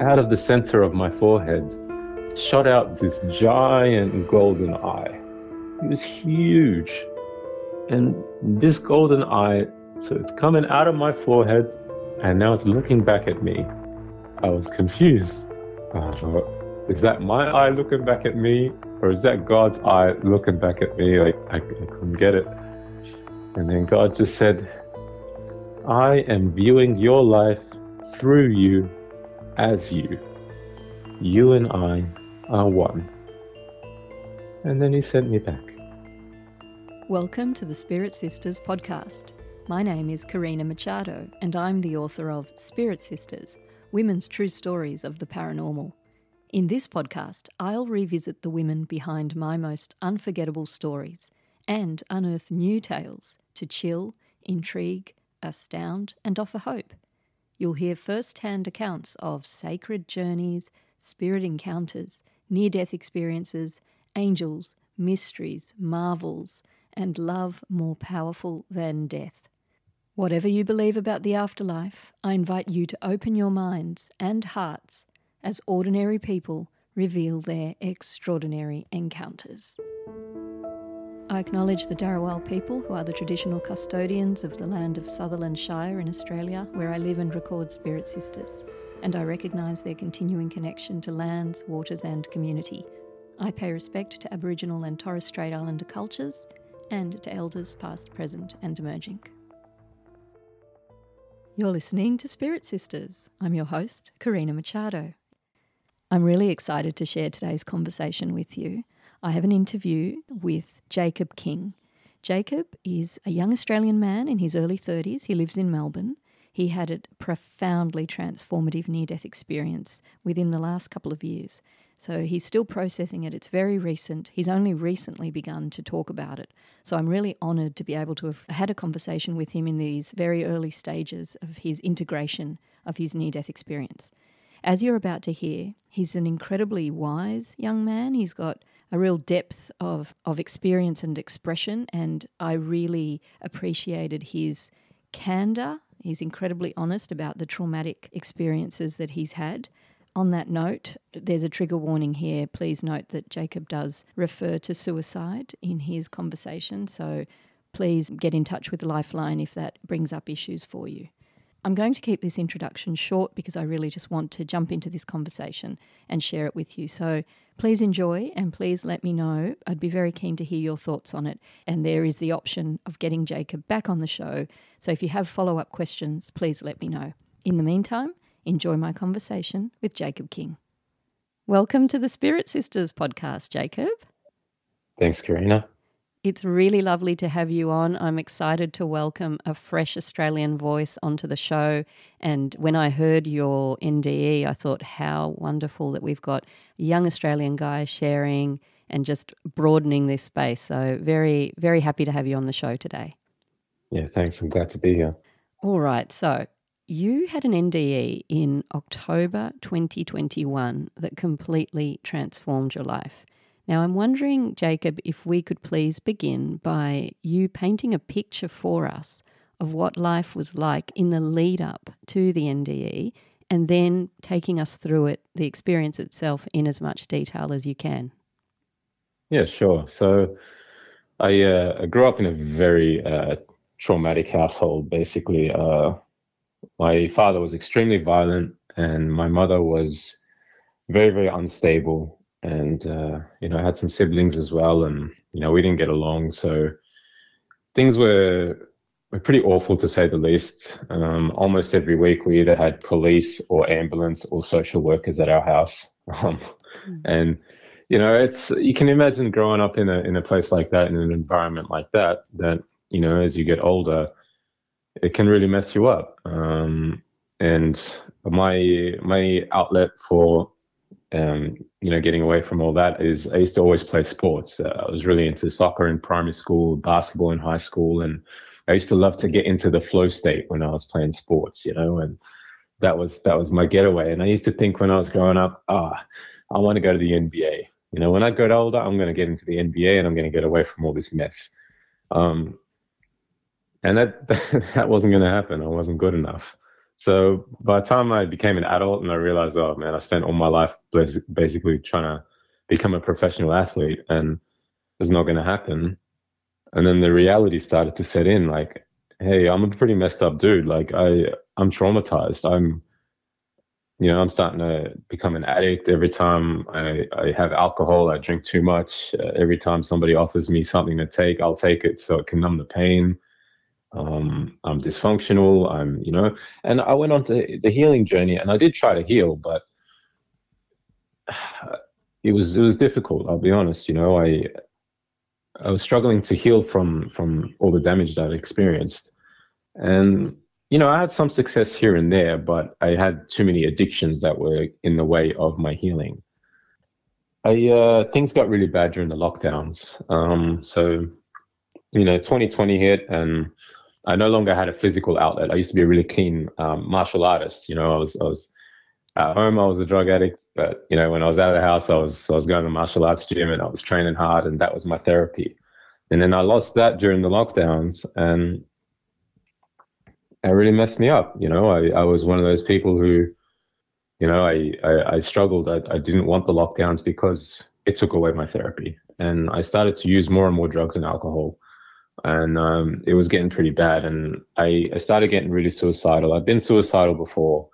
out of the center of my forehead shot out this giant golden eye. It was huge. And this golden eye, so it's coming out of my forehead and now it's looking back at me. I was confused. I thought, is that my eye looking back at me? Or is that God's eye looking back at me? Like, I, I couldn't get it. And then God just said, I am viewing your life through you as you. You and I are one. And then he sent me back. Welcome to the Spirit Sisters podcast. My name is Karina Machado, and I'm the author of Spirit Sisters Women's True Stories of the Paranormal. In this podcast, I'll revisit the women behind my most unforgettable stories and unearth new tales to chill, intrigue, astound, and offer hope. You'll hear first hand accounts of sacred journeys, spirit encounters, near death experiences, angels, mysteries, marvels, and love more powerful than death. Whatever you believe about the afterlife, I invite you to open your minds and hearts as ordinary people reveal their extraordinary encounters. I acknowledge the Dharawal people, who are the traditional custodians of the land of Sutherland Shire in Australia, where I live and record Spirit Sisters, and I recognise their continuing connection to lands, waters, and community. I pay respect to Aboriginal and Torres Strait Islander cultures and to elders past, present, and emerging. You're listening to Spirit Sisters. I'm your host, Karina Machado. I'm really excited to share today's conversation with you. I have an interview with Jacob King. Jacob is a young Australian man in his early 30s. He lives in Melbourne. He had a profoundly transformative near death experience within the last couple of years. So he's still processing it. It's very recent. He's only recently begun to talk about it. So I'm really honoured to be able to have had a conversation with him in these very early stages of his integration of his near death experience. As you're about to hear, he's an incredibly wise young man. He's got a real depth of, of experience and expression, and I really appreciated his candor. He's incredibly honest about the traumatic experiences that he's had on that note, there's a trigger warning here. Please note that Jacob does refer to suicide in his conversation, so please get in touch with Lifeline if that brings up issues for you. I'm going to keep this introduction short because I really just want to jump into this conversation and share it with you. So please enjoy and please let me know. I'd be very keen to hear your thoughts on it. And there is the option of getting Jacob back on the show. So if you have follow up questions, please let me know. In the meantime, enjoy my conversation with Jacob King. Welcome to the Spirit Sisters podcast, Jacob. Thanks, Karina. It's really lovely to have you on. I'm excited to welcome a fresh Australian voice onto the show. And when I heard your NDE, I thought how wonderful that we've got a young Australian guy sharing and just broadening this space. So, very, very happy to have you on the show today. Yeah, thanks. I'm glad to be here. All right. So, you had an NDE in October 2021 that completely transformed your life. Now, I'm wondering, Jacob, if we could please begin by you painting a picture for us of what life was like in the lead up to the NDE and then taking us through it, the experience itself, in as much detail as you can. Yeah, sure. So I, uh, I grew up in a very uh, traumatic household, basically. Uh, my father was extremely violent, and my mother was very, very unstable. And uh, you know, I had some siblings as well, and you know, we didn't get along. So things were were pretty awful to say the least. Um, almost every week, we either had police or ambulance or social workers at our house, um, mm. and you know, it's you can imagine growing up in a in a place like that in an environment like that. That you know, as you get older, it can really mess you up. Um, and my my outlet for um, you know getting away from all that is I used to always play sports. Uh, I was really into soccer in primary school, basketball in high school, and I used to love to get into the flow state when I was playing sports. You know, and that was that was my getaway. And I used to think when I was growing up, ah, I want to go to the NBA. You know, when I get older, I'm going to get into the NBA and I'm going to get away from all this mess. Um, and that that wasn't going to happen. I wasn't good enough. So by the time I became an adult and I realized, oh man, I spent all my life basically trying to become a professional athlete and it's not going to happen. And then the reality started to set in like, hey, I'm a pretty messed up dude. Like I, I'm traumatized. I'm, you know, I'm starting to become an addict every time I, I have alcohol. I drink too much. Uh, every time somebody offers me something to take, I'll take it so it can numb the pain um, I'm dysfunctional. I'm, you know, and I went on to the healing journey, and I did try to heal, but it was it was difficult. I'll be honest. You know, I I was struggling to heal from from all the damage that I experienced, and you know, I had some success here and there, but I had too many addictions that were in the way of my healing. I uh, things got really bad during the lockdowns. Um, so, you know, 2020 hit, and I no longer had a physical outlet. I used to be a really keen um, martial artist. You know, I was I was at home. I was a drug addict, but you know, when I was out of the house, I was I was going to martial arts gym and I was training hard, and that was my therapy. And then I lost that during the lockdowns, and it really messed me up. You know, I I was one of those people who, you know, I I, I struggled. I, I didn't want the lockdowns because it took away my therapy, and I started to use more and more drugs and alcohol and um, it was getting pretty bad. And I, I started getting really suicidal. I've been suicidal before.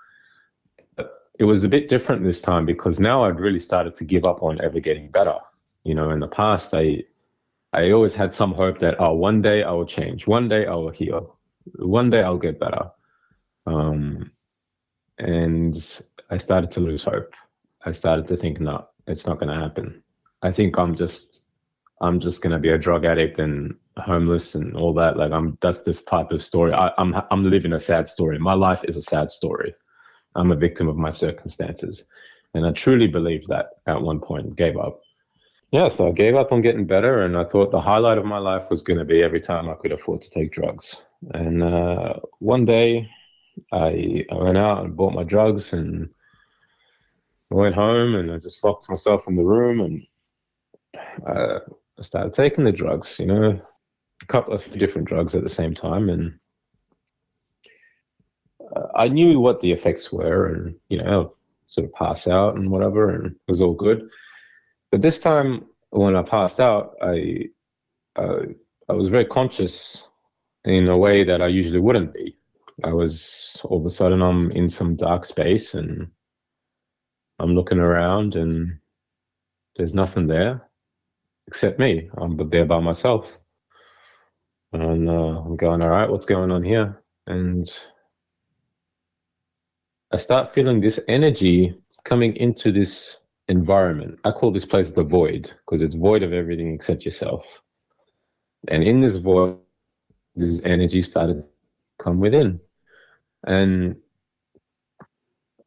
It was a bit different this time because now I'd really started to give up on ever getting better. You know, in the past, I I always had some hope that oh, one day I will change, one day I will heal, one day I'll get better. Um, and I started to lose hope. I started to think, no, it's not going to happen. I think I'm just I'm just going to be a drug addict and homeless and all that. Like I'm, that's this type of story. I, I'm, I'm living a sad story. My life is a sad story. I'm a victim of my circumstances. And I truly believed that at one point, gave up. Yeah, so I gave up on getting better, and I thought the highlight of my life was going to be every time I could afford to take drugs. And uh, one day, I, I went out and bought my drugs, and I went home, and I just locked myself in the room, and uh, I started taking the drugs. You know, a couple of different drugs at the same time, and uh, I knew what the effects were, and you know, sort of pass out and whatever, and it was all good. But this time, when I passed out, I uh, I was very conscious in a way that I usually wouldn't be. I was all of a sudden I'm in some dark space and I'm looking around and there's nothing there except me. I'm there by myself. And uh, I'm going, all right, what's going on here? And I start feeling this energy coming into this environment. I call this place the void because it's void of everything except yourself. And in this void, this energy started to come within. And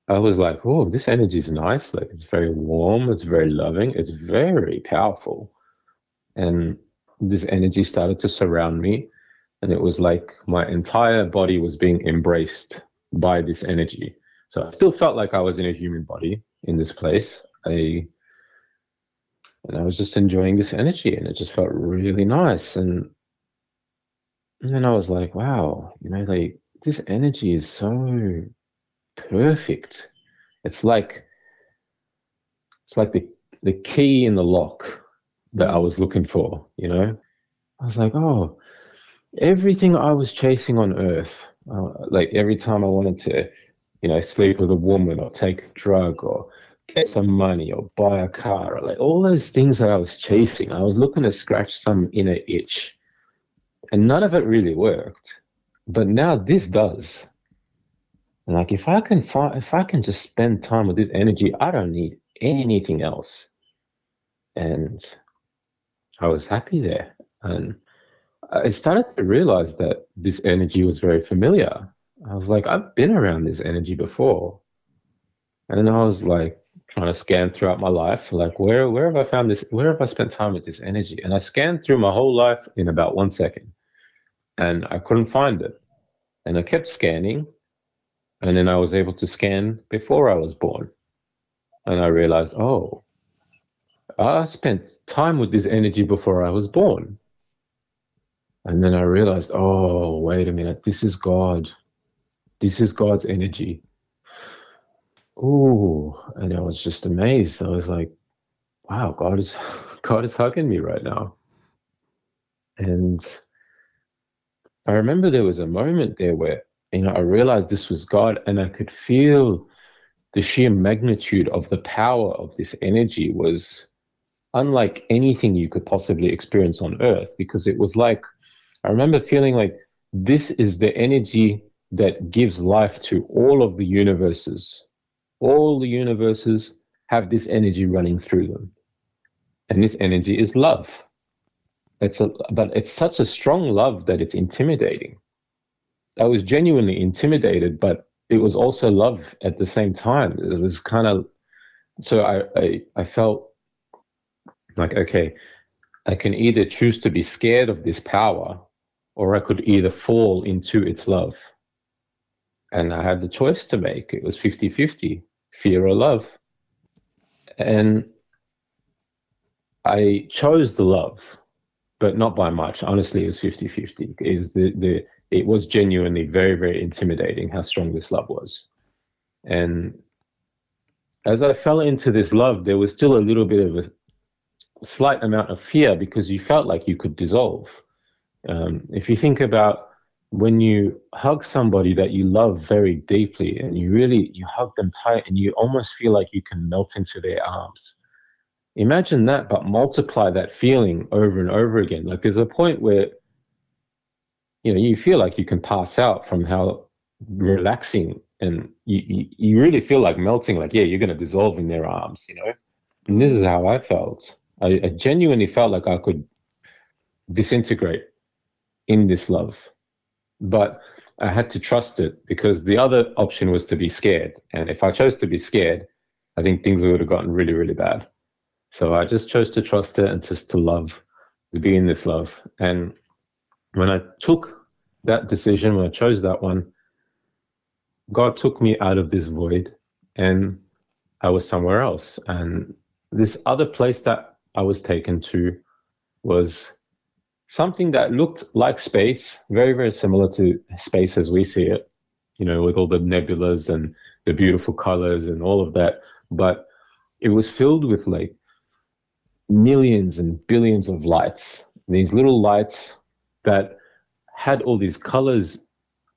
I was like, oh, this energy is nice. Like it's very warm, it's very loving, it's very powerful. And this energy started to surround me and it was like my entire body was being embraced by this energy. So i still felt like i was in a human body in this place. I and i was just enjoying this energy and it just felt really nice. And and then i was like wow you know like this energy is so perfect. It's like it's like the the key in the lock that I was looking for, you know? I was like, oh, everything I was chasing on earth, uh, like every time I wanted to, you know, sleep with a woman or take a drug or get some money or buy a car, or like all those things that I was chasing, I was looking to scratch some inner itch. And none of it really worked. But now this does. And like if I can find if I can just spend time with this energy, I don't need anything else. And I was happy there. And I started to realize that this energy was very familiar. I was like, I've been around this energy before. And then I was like trying to scan throughout my life, like where where have I found this? Where have I spent time with this energy? And I scanned through my whole life in about one second, and I couldn't find it. And I kept scanning, and then I was able to scan before I was born, and I realized, oh, I spent time with this energy before I was born. And then I realized, oh, wait a minute, this is God. This is God's energy. Oh, and I was just amazed. I was like, wow, God is God is hugging me right now. And I remember there was a moment there where, you know, I realized this was God and I could feel the sheer magnitude of the power of this energy was unlike anything you could possibly experience on earth because it was like I remember feeling like this is the energy that gives life to all of the universes. All the universes have this energy running through them. And this energy is love. It's a, but it's such a strong love that it's intimidating. I was genuinely intimidated, but it was also love at the same time. It was kind of so I, I I felt like okay, I can either choose to be scared of this power or I could either fall into its love. And I had the choice to make. It was 50 50, fear or love. And I chose the love, but not by much. Honestly, it was 50 50. Is the, the it was genuinely very, very intimidating how strong this love was. And as I fell into this love, there was still a little bit of a slight amount of fear because you felt like you could dissolve. Um, if you think about when you hug somebody that you love very deeply and you really you hug them tight and you almost feel like you can melt into their arms. Imagine that but multiply that feeling over and over again. Like there's a point where you know you feel like you can pass out from how relaxing and you, you, you really feel like melting like yeah you're going to dissolve in their arms you know? And this is how i felt I, I genuinely felt like i could disintegrate in this love but i had to trust it because the other option was to be scared. And if i chose to be scared i think things would have gotten really really bad. So i just chose to trust it and just to love to be in this love. And when I took that decision, when I chose that one, God took me out of this void and I was somewhere else. And this other place that I was taken to was something that looked like space, very, very similar to space as we see it, you know, with all the nebulas and the beautiful colors and all of that. But it was filled with like millions and billions of lights. These little lights that had all these colors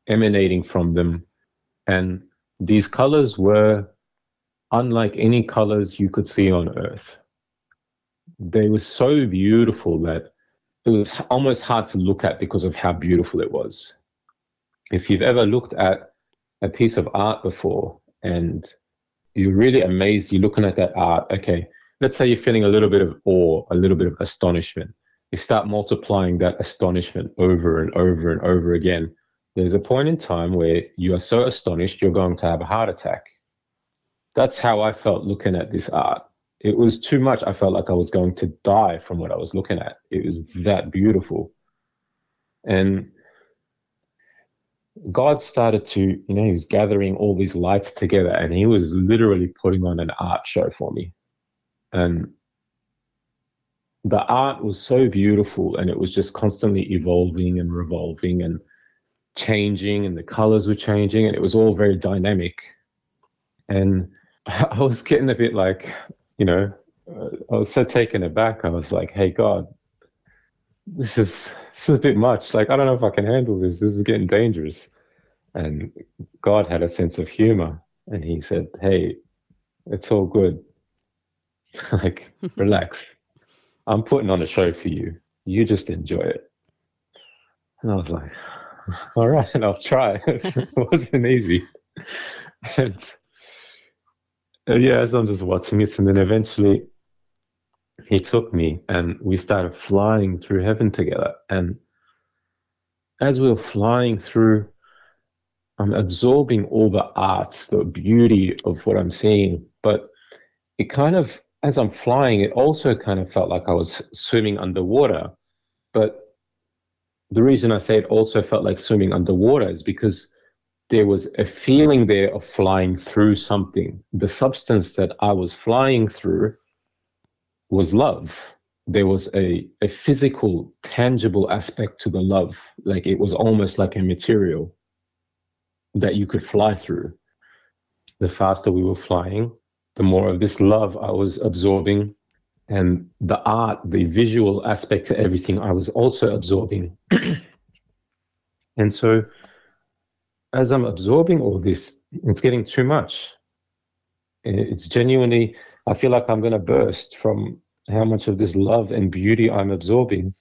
emanating from them. And these colors were unlike any colors you could see on earth. They were so beautiful that it was almost hard to look at because of how beautiful it was. If you've ever looked at a piece of art before and you're really amazed, you're looking at that art, okay, let's say you're feeling a little bit of awe, a little bit of astonishment you start multiplying that astonishment over and over and over again. There's a point in time where you are so astonished you're going to have a heart attack. That's how I felt looking at this art. It was too much. I felt like I was going to die from what I was looking at. It was that beautiful. And God started to, you know, he was gathering all these lights together and he was literally putting on an art show for me. And the art was so beautiful and it was just constantly evolving and revolving and changing and the colors were changing and it was all very dynamic and i was getting a bit like you know uh, i was so taken aback i was like hey god this is this is a bit much like i don't know if i can handle this this is getting dangerous and god had a sense of humor and he said hey it's all good like relax I'm putting on a show for you. You just enjoy it. And I was like, all right, and I'll try. it wasn't easy. And uh, yeah, as I'm just watching it, and then eventually he took me and we started flying through heaven together. And as we were flying through, I'm absorbing all the art, the beauty of what I'm seeing, but it kind of as I'm flying, it also kind of felt like I was swimming underwater. But the reason I say it also felt like swimming underwater is because there was a feeling there of flying through something. The substance that I was flying through was love. There was a, a physical, tangible aspect to the love. Like it was almost like a material. that you could fly through. The faster we were flying, the more of this love I was absorbing, and the art, the visual aspect to everything I was also absorbing. and so, as I'm absorbing all this, it's getting too much. It's genuinely, I feel like I'm going to burst from how much of this love and beauty I'm absorbing.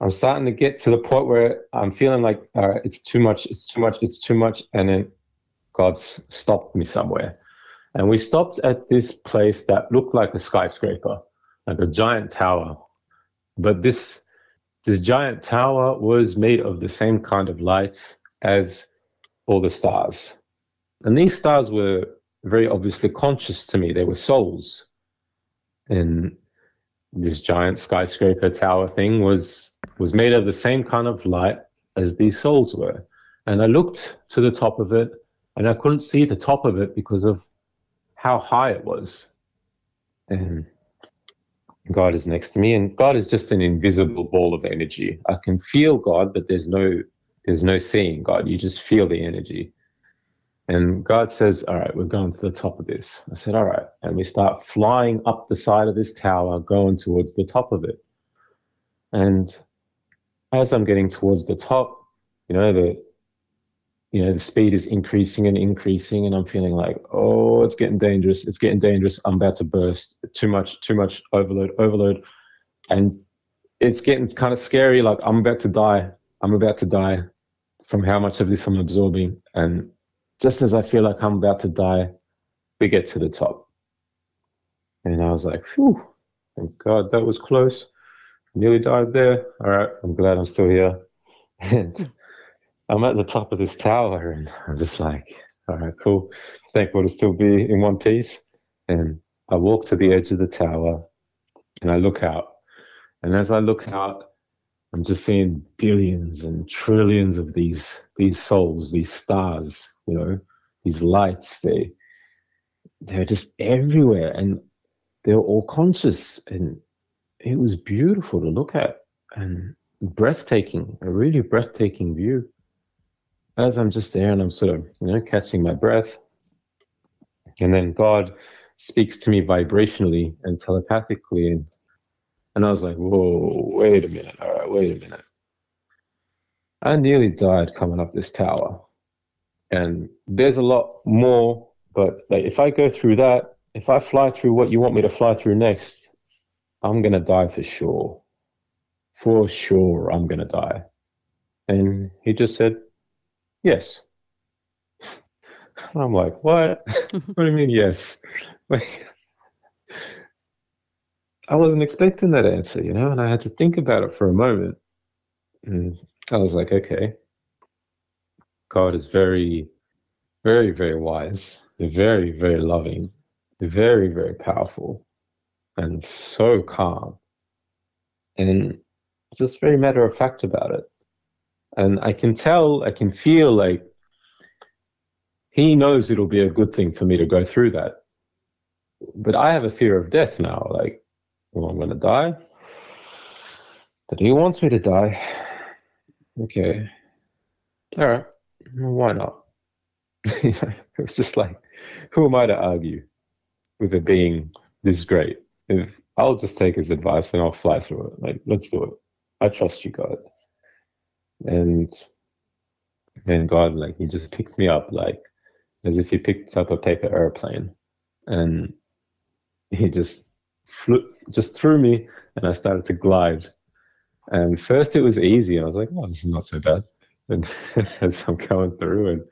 I'm starting to get to the point where I'm feeling like, all right, it's too much, it's too much, it's too much. And then God's stopped me somewhere. And we stopped at this place that looked like a skyscraper, like a giant tower. But this this giant tower was made of the same kind of lights as all the stars. And these stars were very obviously conscious to me. They were souls. And this giant skyscraper tower thing was was made of the same kind of light as these souls were. And I looked to the top of it and I couldn't see the top of it because of how high it was. And God is next to me and God is just an invisible ball of energy. I can feel God, but there's no there's no seeing God. You just feel the energy. And God says, All right, we're going to the top of this. I said, All right. And we start flying up the side of this tower, going towards the top of it. And as I'm getting towards the top, you know, the you know, the speed is increasing and increasing, and I'm feeling like, oh, it's getting dangerous. It's getting dangerous. I'm about to burst. Too much, too much overload, overload. And it's getting kind of scary. Like, I'm about to die. I'm about to die from how much of this I'm absorbing. And just as I feel like I'm about to die, we get to the top. And I was like, whew, thank God that was close. Nearly died there. All right, I'm glad I'm still here. And I'm at the top of this tower and I'm just like, all right, cool. Thankful to still be in one piece. And I walk to the edge of the tower and I look out. And as I look out, I'm just seeing billions and trillions of these these souls, these stars, you know, these lights. They they're just everywhere and they're all conscious and it was beautiful to look at and breathtaking, a really breathtaking view. As I'm just there and I'm sort of, you know, catching my breath, and then God speaks to me vibrationally and telepathically, and and I was like, whoa, wait a minute, all right, wait a minute. I nearly died coming up this tower, and there's a lot more, but like if I go through that, if I fly through what you want me to fly through next, I'm gonna die for sure. For sure, I'm gonna die. And he just said, Yes. And I'm like, what? what do you mean, yes? Like, I wasn't expecting that answer, you know, and I had to think about it for a moment. And I was like, okay, God is very, very, very wise, very, very loving, very, very powerful, and so calm. And just very matter of fact about it. And I can tell, I can feel like he knows it'll be a good thing for me to go through that. But I have a fear of death now. Like, well, I'm going to die. But he wants me to die. Okay. All right. Well, why not? it's just like, who am I to argue with a being this great? If I'll just take his advice and I'll fly through it. Like, let's do it. I trust you, God and then God, like, he just picked me up, like, as if he picked up a paper airplane, and he just flew, just threw me, and I started to glide. And first, it was easy, I was like, "Oh, this is not so bad." And as I'm going through, and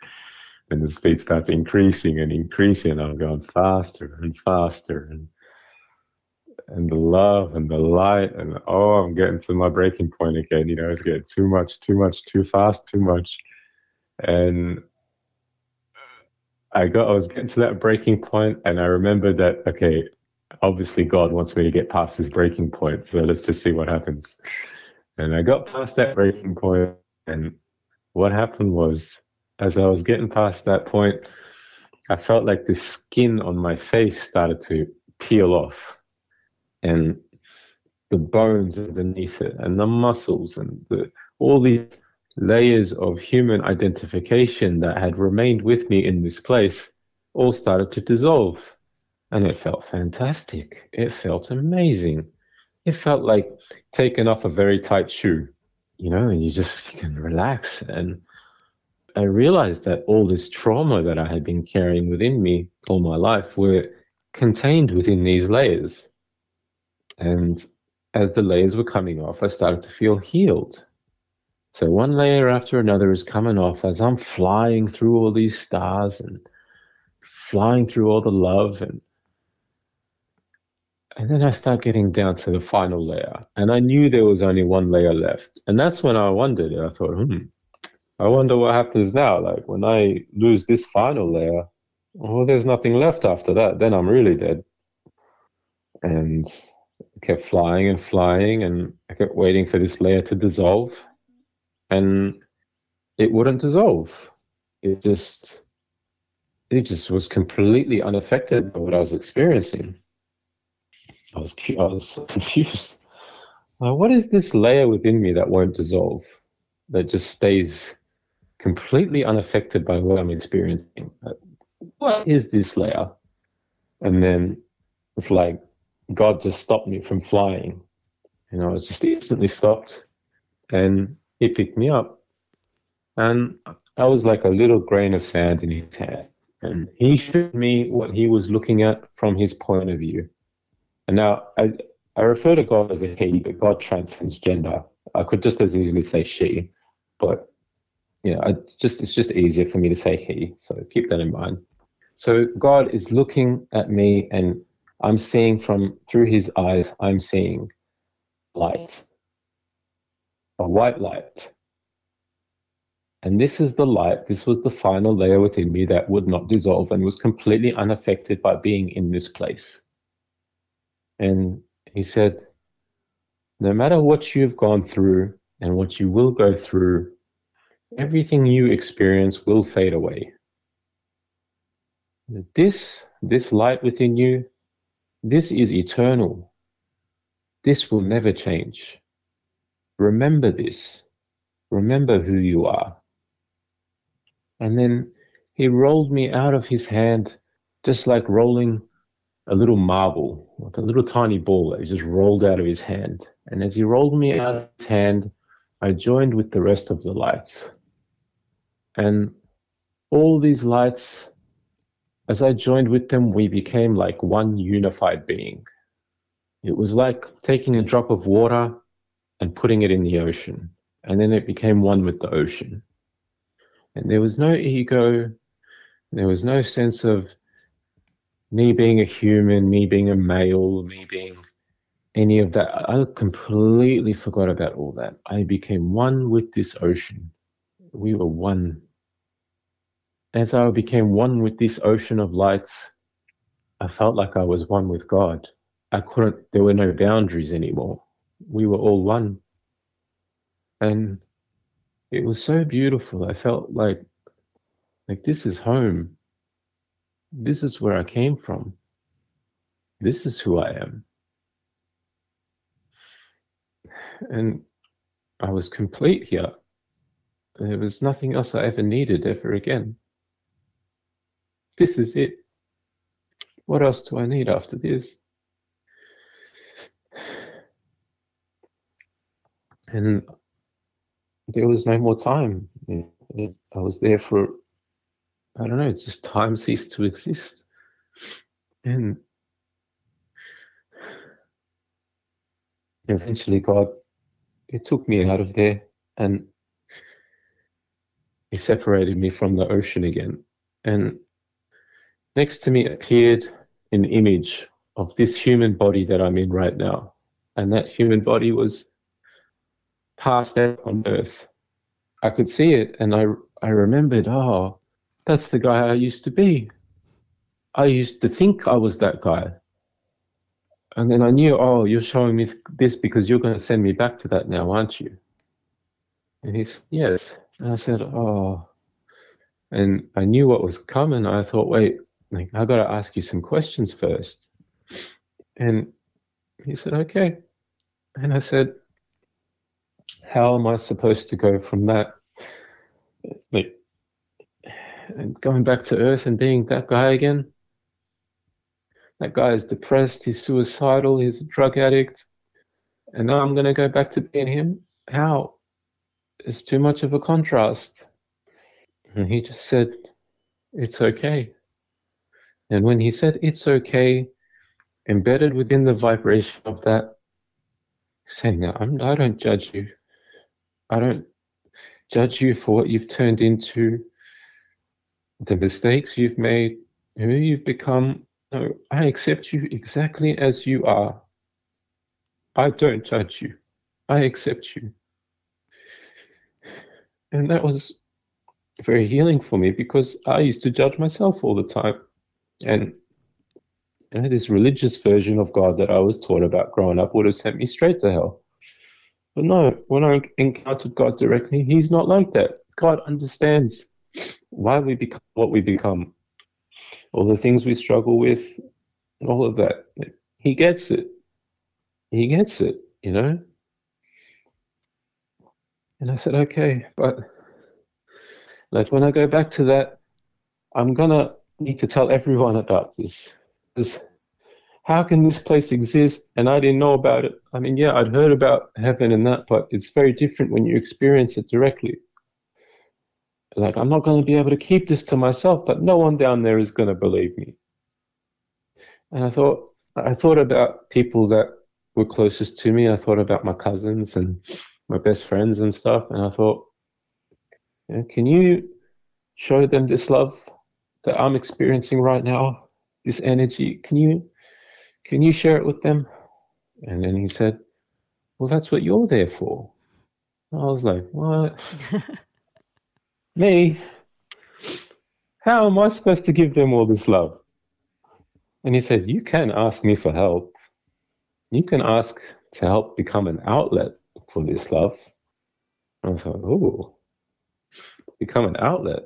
and the speed starts increasing and increasing, I'm going faster and faster, and and the love and the light and oh i'm getting to my breaking point again you know it's getting too much too much too fast too much and i got i was getting to that breaking point and i remembered that okay obviously god wants me to get past this breaking point so let's just see what happens and i got past that breaking point and what happened was as i was getting past that point i felt like the skin on my face started to peel off and the bones underneath it and the muscles and the, all these layers of human identification that had remained with me in this place all started to dissolve. And it felt fantastic. It felt amazing. It felt like taking off a very tight shoe, you know, and you just you can relax. And I realized that all this trauma that I had been carrying within me all my life were contained within these layers. And as the layers were coming off, I started to feel healed. So one layer after another is coming off as I'm flying through all these stars and flying through all the love and and then I start getting down to the final layer. And I knew there was only one layer left. And that's when I wondered, I thought, hmm, I wonder what happens now. Like when I lose this final layer, well, there's nothing left after that. Then I'm really dead. And I kept flying and flying, and I kept waiting for this layer to dissolve. And it wouldn't dissolve. It just it just was completely unaffected by what I was experiencing. I was I was confused. Like, what is this layer within me that won't dissolve, that just stays completely unaffected by what I'm experiencing? Uh, what is this layer? And then it's like God just stopped me from flying, and I was just instantly stopped, and He picked me up, and I was like a little grain of sand in His hand and he showed me what he was looking at from his point of view. And now I, I refer to God as a he, but God transcends gender. I could just as easily say she, but you know, I just it's just easier for me to say he. So keep that in mind. So God is looking at me, and I'm seeing from through His eyes. I'm seeing light, a white light, and this is the light, this was the final layer within me that would not dissolve and was completely unaffected by being in this place. And he said, No matter what you've gone through and what you will go through, everything you experience will fade away. This, this light within you, this is eternal. This will never change. Remember this. Remember who you are. And then he rolled me out of his hand, just like rolling a little marble, like a little tiny ball that just rolled out of his hand. And as he rolled me out of his hand, I joined with the rest of the lights. And all these lights, as I joined with them, we became like one unified being. It was like taking a drop of water and putting it in the ocean, and then it became one with the ocean. And there was no ego. There was no sense of me being a human, me being a male, me being any of that. I completely forgot about all that. I became one with this ocean. We were one. As I became one with this ocean of lights, I felt like I was one with God. I couldn't, there were no boundaries anymore. We were all one. And it was so beautiful. I felt like like this is home. This is where I came from. This is who I am. And I was complete here. There was nothing else I ever needed ever again. This is it. What else do I need after this? And there was no more time. I was there for, I don't know, it's just time ceased to exist. And eventually, God, He took me out of there and He separated me from the ocean again. And next to me appeared an image of this human body that I'm in right now. And that human body was passed out on earth, I could see it and I, I remembered, oh, that's the guy I used to be. I used to think I was that guy. And then I knew, oh, you're showing me this because you're going to send me back to that now, aren't you? And he said, yes. And I said, oh. And I knew what was coming. I thought, wait, like, I got to ask you some questions first. And he said, okay. And I said, how am I supposed to go from that like and going back to Earth and being that guy again. That guy is depressed, he's suicidal, he's a drug addict, and now I'm going to go back to being him? How? It's too much of a contrast. And he just said, It's okay. And when he said, It's okay, embedded within the vibration of that, saying, I'm, I don't judge you. I don't judge you for what you've turned into, the mistakes you've made, who you've become. No, I accept you exactly as you are. I don't judge you. I accept you. And that was very healing for me because I used to judge myself all the time. And you know, this religious version of God that I was taught about growing up would have sent me straight to hell. But no, when I encountered God directly, He's not like that. God understands why we become what we become, all the things we struggle with, all of that. He gets it. He gets it, you know? And I said, okay, but like when I go back to that, I'm gonna need to tell everyone about this. Because how can this place exist and I didn't know about it? I mean, yeah, I'd heard about heaven and that, but it's very different when you experience it directly. Like, I'm not going to be able to keep this to myself, but no one down there is going to believe me. And I thought, I thought about people that were closest to me. I thought about my cousins and my best friends and stuff. And I thought, can you show them this love that I'm experiencing right now? This energy? Can you can you share it with them? And then he said, Well, that's what you're there for. I was like, What? Me? How am I supposed to give them all this love? And he said, You can ask me for help. You can ask to help become an outlet for this love. I was like, Oh, become an outlet.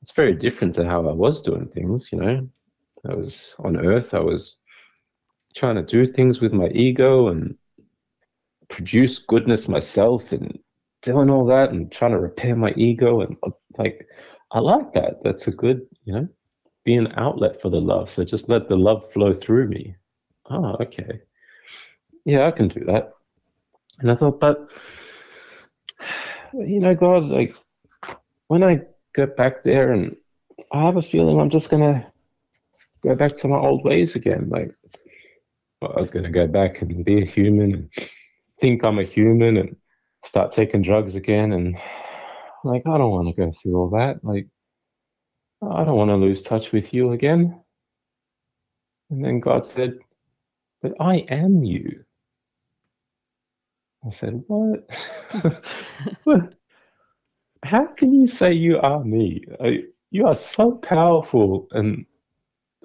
It's very different to how I was doing things, you know. I was on earth, I was trying to do things with my ego and produce goodness myself and doing all that and trying to repair my ego and uh, like I like that. That's a good, you know, be an outlet for the love. So just let the love flow through me. Oh, okay. Yeah, I can do that. And I thought, but you know, God, like when I get back there and I have a feeling I'm just gonna go back to my old ways again. Like I'm gonna go back and be a human and think I'm a human and start taking drugs again and like I don't want to go through all that. Like I don't want to lose touch with you again. And then God said, But I am you. I said, What? How can you say you are me? You are so powerful and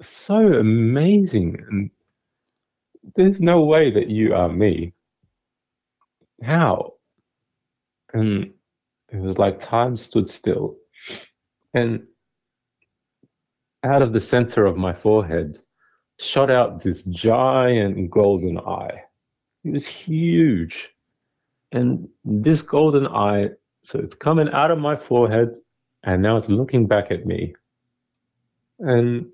so amazing and there's no way that you are me. How? And it was like time stood still. And out of the center of my forehead shot out this giant golden eye. It was huge. And this golden eye, so it's coming out of my forehead and now it's looking back at me. And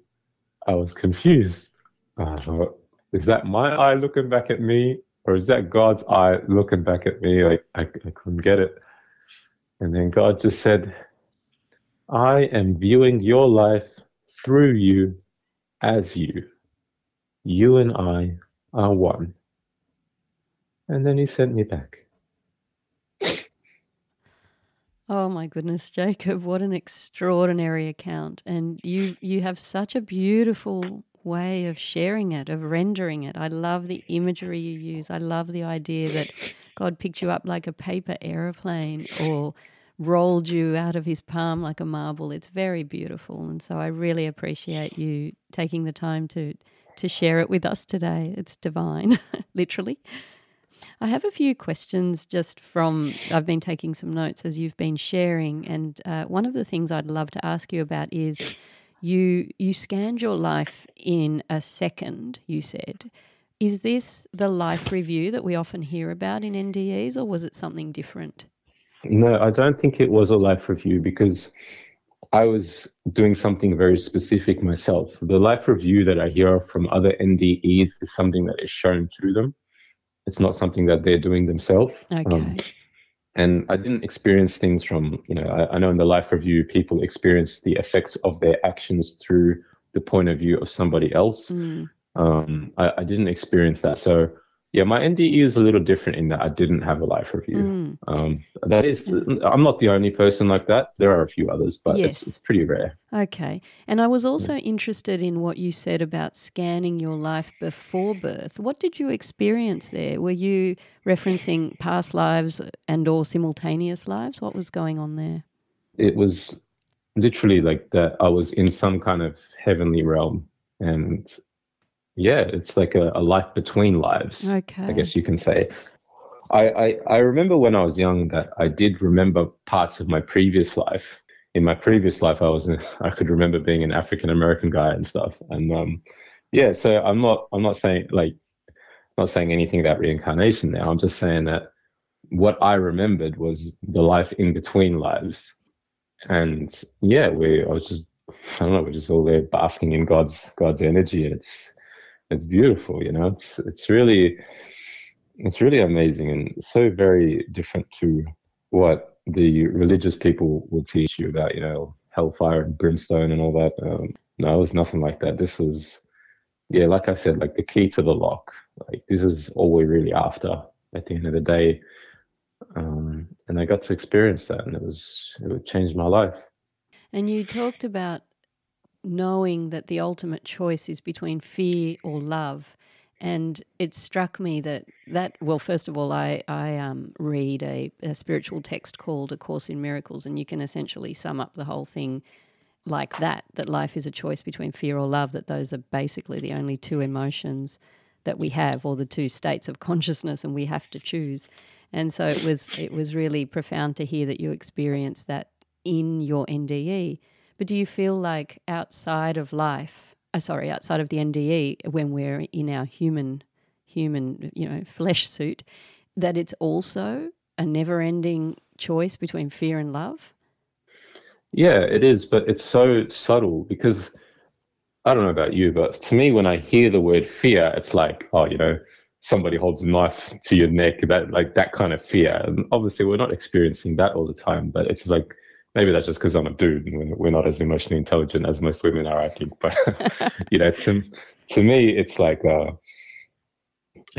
I was confused. I thought, is that my eye looking back at me or is that God's eye looking back at me? Like I, I couldn't get it. And then God just said, I am viewing your life through you as you. You and I are one. And then he sent me back. Oh my goodness, Jacob, what an extraordinary account. And you you have such a beautiful way of sharing it, of rendering it. I love the imagery you use. I love the idea that God picked you up like a paper aeroplane or rolled you out of his palm like a marble. It's very beautiful. And so I really appreciate you taking the time to to share it with us today. It's divine, literally. I have a few questions just from, I've been taking some notes as you've been sharing. And uh, one of the things I'd love to ask you about is you you scanned your life in a second, you said. Is this the life review that we often hear about in NDEs, or was it something different? No, I don't think it was a life review because I was doing something very specific myself. The life review that I hear from other NDEs is something that is shown to them. It's not something that they're doing themselves. Okay. Um, and I didn't experience things from, you know, I, I, know in the life review, people experience the effects of their actions through the point of view of somebody else. Mm. Um, I, I, didn't experience that. So yeah, my NDE is a little different in that I didn't have a life review. Mm. Um, that is, I'm not the only person like that. There are a few others, but yes. it's, it's, pretty rare. Okay. And I was also interested in what you said about scanning your life before birth. What did you experience there? Were you referencing past lives and or simultaneous lives? What was going on there? It was literally like that I was in some kind of heavenly realm and yeah, it's like a, a life between lives. Okay. I guess you can say. I, I, I remember when I was young that I did remember parts of my previous life. In my previous life, I was I could remember being an African American guy and stuff. And um, yeah, so I'm not I'm not saying like not saying anything about reincarnation now. I'm just saying that what I remembered was the life in between lives. And yeah, we I was just I don't know, we're just all there basking in God's God's energy. It's it's beautiful you know? It's it's really it's really amazing and so very different to what the religious people will teach you about you know hellfire and brimstone and all that. Um, no it was nothing like that. This was yeah like i said like the key to the lock. Like this is all we're really after at the end of the day. Um, and i got to experience that and it was it changed my life. And you talked about knowing that the ultimate choice is between fear or love. And it struck me that that well, first of all, I I um, read a, a spiritual text called A Course in Miracles, and you can essentially sum up the whole thing like that: that life is a choice between fear or love. That those are basically the only two emotions that we have, or the two states of consciousness, and we have to choose. And so it was it was really profound to hear that you experienced that in your NDE. But do you feel like outside of life, uh, sorry, outside of the NDE, when we're in our human, human, you know, flesh suit, that it's also a never-ending choice between fear and love? Yeah, it is, but it's so subtle because I don't know about you, but to me, when I hear the word fear, it's like, oh, you know, somebody holds a knife to your neck, that like that kind of fear. And obviously, we're not experiencing that all the time, but it's like maybe that's just because I'm a dude and we're not as emotionally intelligent as most women are, I think. But you know, to to me, it's like uh,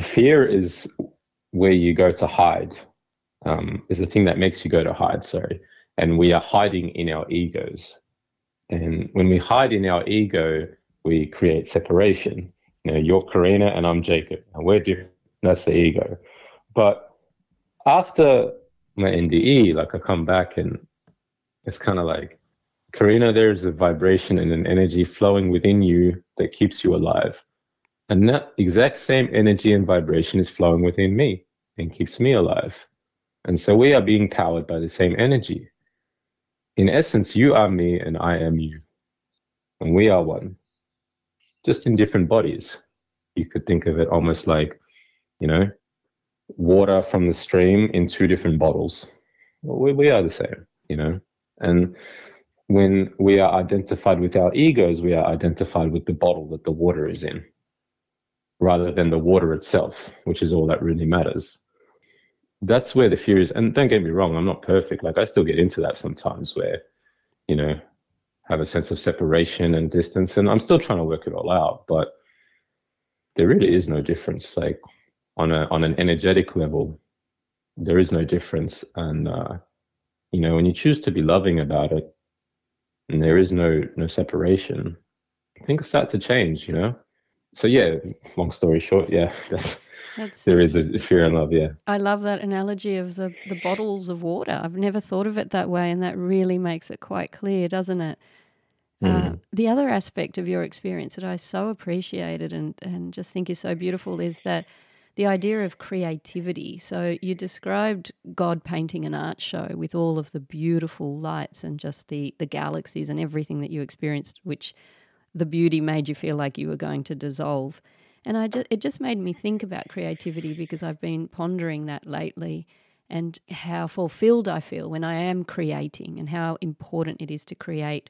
fear is where you go to hide. Um, is the thing that makes you go to hide. Sorry, and we are hiding in our egos. And when we hide in our ego, we create separation. You know, you're Karina and I'm Jacob, and we're different. That's the ego. But after my NDE, like I come back and it's kind of like, Karina, there's a vibration and an energy flowing within you that keeps you alive. And that exact same energy and vibration is flowing within me and keeps me alive. And so we are being powered by the same energy. In essence, you are me and I am you. And we are one, just in different bodies. You could think of it almost like, you know, water from the stream in two different bottles. Well, we, we are the same, you know. And when we are identified with our egos, we are identified with the bottle that the water is in, rather than the water itself, which is all that really matters. That's where the fear is. And don't get me wrong, I'm not perfect. Like I still get into that sometimes where, you know, have a sense of separation and distance. And I'm still trying to work it all out. But there really is no difference. Like on a on an energetic level, there is no difference. And uh, you know, when you choose to be loving about it, and there is no no separation, things start to change. You know. So yeah, long story short, yeah, that's, that's there is a fear and love. Yeah. I love that analogy of the the bottles of water. I've never thought of it that way, and that really makes it quite clear, doesn't it? Mm. Uh, the other aspect of your experience that I so appreciated and, and just think is so beautiful is that the idea of creativity. So you described God painting an art show with all of the beautiful lights and just the the galaxies and everything that you experienced, which the beauty made you feel like you were going to dissolve. And I just, it just made me think about creativity because I've been pondering that lately. and how fulfilled I feel when I am creating and how important it is to create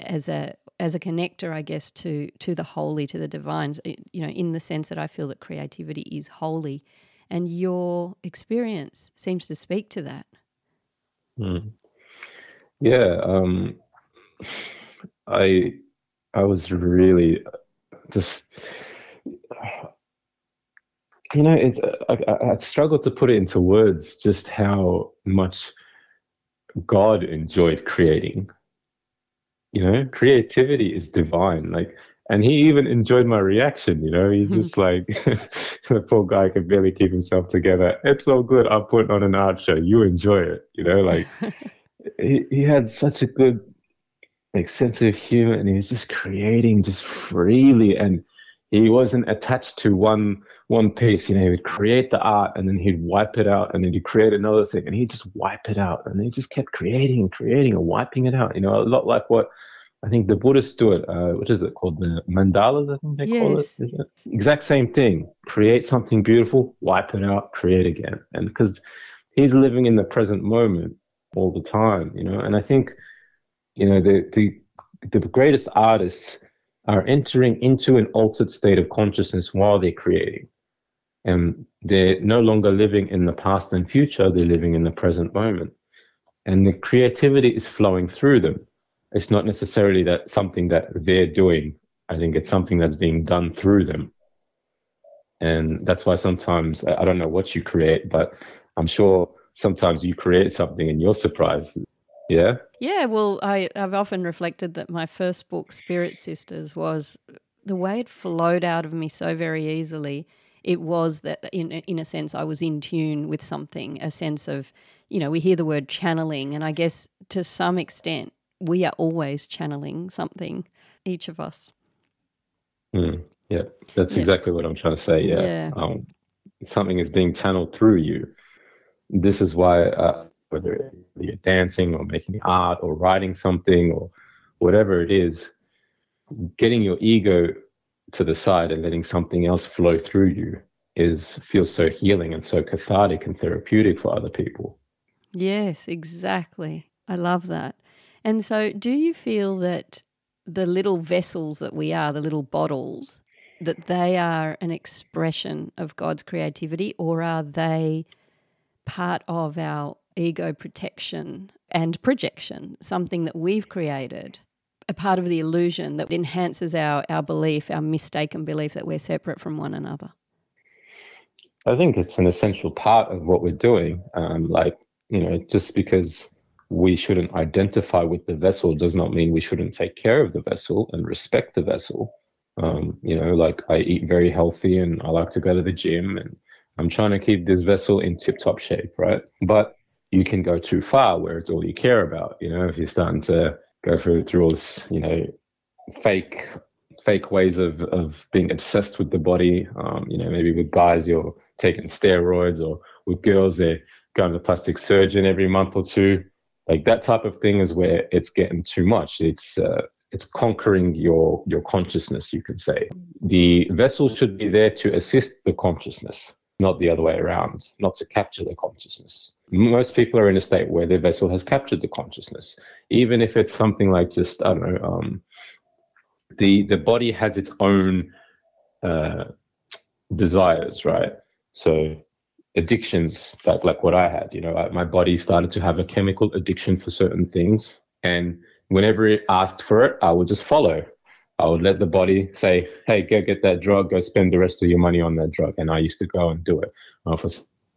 as a as a connector I guess to to the holy to the divine you know in the sense that I feel that creativity is holy and your experience seems to speak to that mm. yeah um I I was really just you know it's I, I struggled to put it into words just how much God enjoyed creating. You know, creativity is divine. Like, and he even enjoyed my reaction. You know, he's just like the poor guy could barely keep himself together. It's all good. I'll put on an art show. You enjoy it. You know, like he he had such a good like sense of humor, and he was just creating just freely and he wasn't attached to one one piece. You know, he would create the art and then he'd wipe it out, and then he'd create another thing, and he'd just wipe it out, and he just kept creating and creating and wiping it out. You know, a lot like what I think the Buddhists do it. Uh, what is it called? The mandalas, I think they yes. call it. it. Exact same thing. Create something beautiful, wipe it out, create again, and because he's living in the present moment all the time, you know, and I think, you know, the the the greatest artists are entering into an altered state of consciousness while they're creating. And they're no longer living in the past and future, they're living in the present moment. And the creativity is flowing through them. It's not necessarily that something that they're doing. I think it's something that's being done through them. And that's why sometimes I don't know what you create, but I'm sure sometimes you create something and you're surprised yeah. Yeah. Well, I, I've often reflected that my first book, Spirit Sisters, was the way it flowed out of me so very easily. It was that, in in a sense, I was in tune with something. A sense of, you know, we hear the word channeling, and I guess to some extent, we are always channeling something, each of us. Mm, yeah, that's yeah. exactly what I'm trying to say. Yeah, yeah. Um, something is being channeled through you. This is why uh, whether you're dancing or making art or writing something or whatever it is, getting your ego to the side and letting something else flow through you is feels so healing and so cathartic and therapeutic for other people. Yes, exactly. I love that. And so do you feel that the little vessels that we are, the little bottles, that they are an expression of God's creativity or are they part of our ego protection and projection, something that we've created, a part of the illusion that enhances our, our belief, our mistaken belief that we're separate from one another? I think it's an essential part of what we're doing. Um, like, you know, just because we shouldn't identify with the vessel does not mean we shouldn't take care of the vessel and respect the vessel. Um, you know, like I eat very healthy and I like to go to the gym and I'm trying to keep this vessel in tip top shape, right? But you can go too far where it's all you care about. You know, if you're starting to go through through all this, you know, fake fake ways of of being obsessed with the body. Um, you know, maybe with guys you're taking steroids, or with girls they're going to the plastic surgeon every month or two. Like that type of thing is where it's getting too much. It's uh, it's conquering your your consciousness. You could say the vessel should be there to assist the consciousness, not the other way around, not to capture the consciousness most people are in a state where their vessel has captured the consciousness, even if it's something like just I don't know. Um, the the body has its own uh, desires, right? So addictions, like like what I had, you know, my body started to have a chemical addiction for certain things, and whenever it asked for it, I would just follow. I would let the body say, "Hey, go get that drug. Go spend the rest of your money on that drug." And I used to go and do it uh, for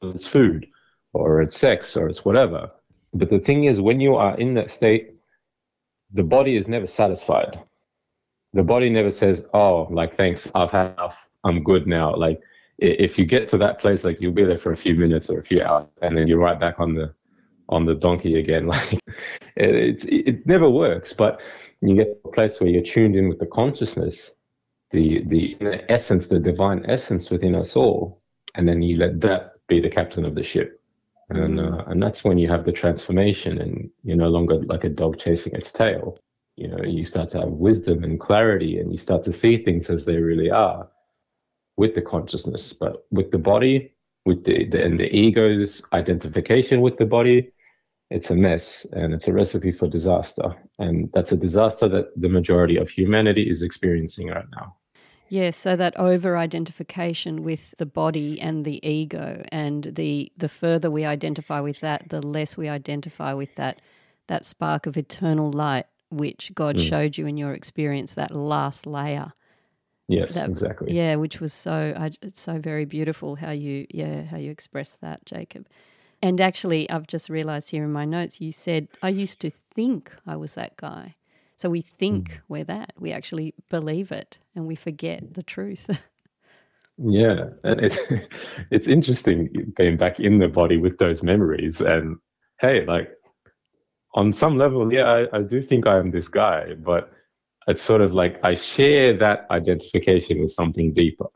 it's food or it's sex or it's whatever. But the thing is, when you are in that state, the body is never satisfied. The body never says, "Oh, like thanks, I've had enough. I'm good now." Like if you get to that place, like you'll be there for a few minutes or a few hours, and then you're right back on the on the donkey again. Like it, it, it never works. But you get to a place where you're tuned in with the consciousness, the the essence, the divine essence within us all, and then you let that be the captain of the ship and mm. uh, and that's when you have the transformation and you're no longer like a dog chasing its tail you know you start to have wisdom and clarity and you start to see things as they really are with the consciousness but with the body with the, the and the ego's identification with the body, it's a mess and it's a recipe for disaster. And that's a disaster that the majority of humanity is experiencing right now. Yes, so that over identification with the body and the ego, and the the further we identify with that, the less we identify with that that spark of eternal light, which God mm. showed you in your experience, that last layer. Yes, that, exactly. Yeah, which was so it's so very beautiful how you yeah how you express that, Jacob. And actually, I've just realized here in my notes, you said I used to think I was that guy. So we think mm. we're that. We actually believe it and we forget the truth. yeah. And it's it's interesting being back in the body with those memories. And hey, like on some level, yeah, I, I do think I am this guy, but it's sort of like I share that identification with something deeper.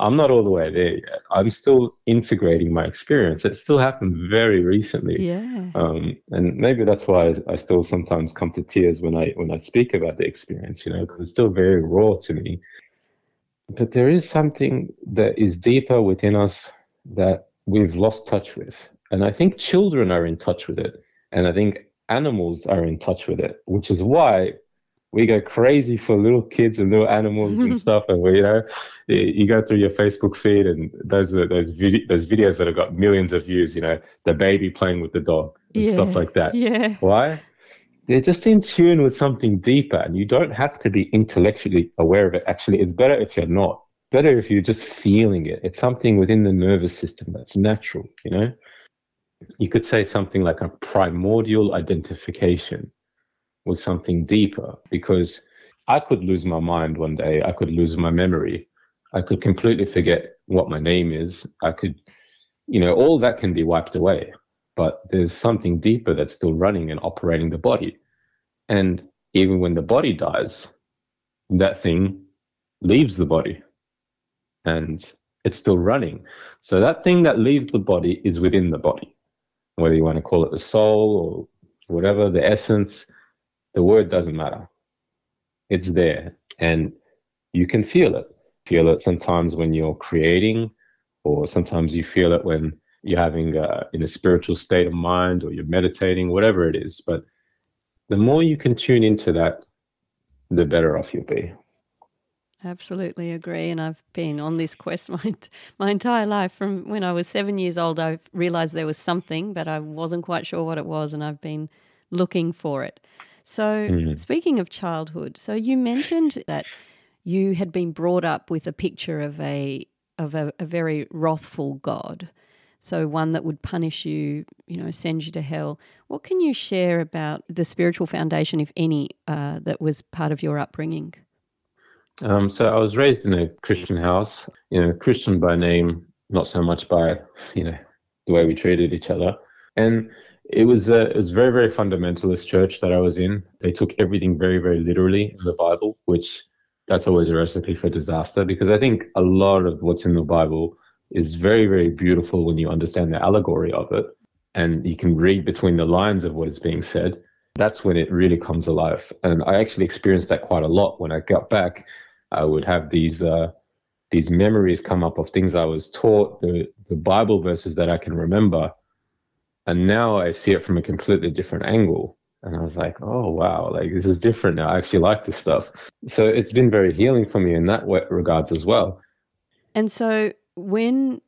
I'm not all the way there yet. I'm still integrating my experience. It still happened very recently. Yeah. Um, and maybe that's why I, I, still sometimes come to tears when I when I speak about the experience, you know, because it's still very raw to me. But there is something that is deeper within us that we've lost touch with. And I think children are in touch with it. And I think animals are in touch with it, which is why we go crazy for little kids and little animals and stuff. And we, you know, you go through your Facebook feed and those those vid- those videos that have got millions of views. You know, the baby playing with the dog and yeah, stuff like that. Yeah. Why? They're just in tune with something deeper, and you don't have to be intellectually aware of it. Actually, it's better if you're not. Better if you're just feeling it. It's something within the nervous system that's natural. You know, you could say something like a primordial identification with something deeper because I could lose my mind one day. I could lose my memory. I could completely forget what my name is. I could, you know, all that can be wiped away. But there's something deeper that's still running and operating the body. And even when the body dies, that thing leaves the body and it's still running. So that thing that leaves the body is within the body, whether you want to call it the soul or whatever, the essence the word doesn't matter. It's there and you can feel it. Feel it sometimes when you're creating, or sometimes you feel it when you're having a, in a spiritual state of mind or you're meditating, whatever it is. But the more you can tune into that, the better off you'll be. Absolutely agree. And I've been on this quest my, my entire life. From when I was seven years old, I realized there was something, but I wasn't quite sure what it was. And I've been looking for it. So, mm-hmm. speaking of childhood, so you mentioned that you had been brought up with a picture of a of a, a very wrathful God. So one that would punish you, you know, send you to hell. What can you share about the spiritual foundation, if any, uh, that was part of your upbringing? Um, so I was raised in a Christian house, you know, Christian by name, not so much by, you know, the way we treated each other. And it was a, it was very very fundamentalist church that I was in. They took everything very very literally in the Bible, which that's always a recipe for disaster because I think a lot of what's in the Bible is very very beautiful when you understand the allegory of it and you can read between the lines of what is being said. That's when it really comes alive. And I actually experienced that quite a lot when I got back. I would have these uh, these memories come up of things I was taught, the the Bible verses that I can remember and now I see it from a completely different angle. And I was like, oh, wow, like this is different now. I actually like this stuff. So it's been very healing for me in that regards as well. And so when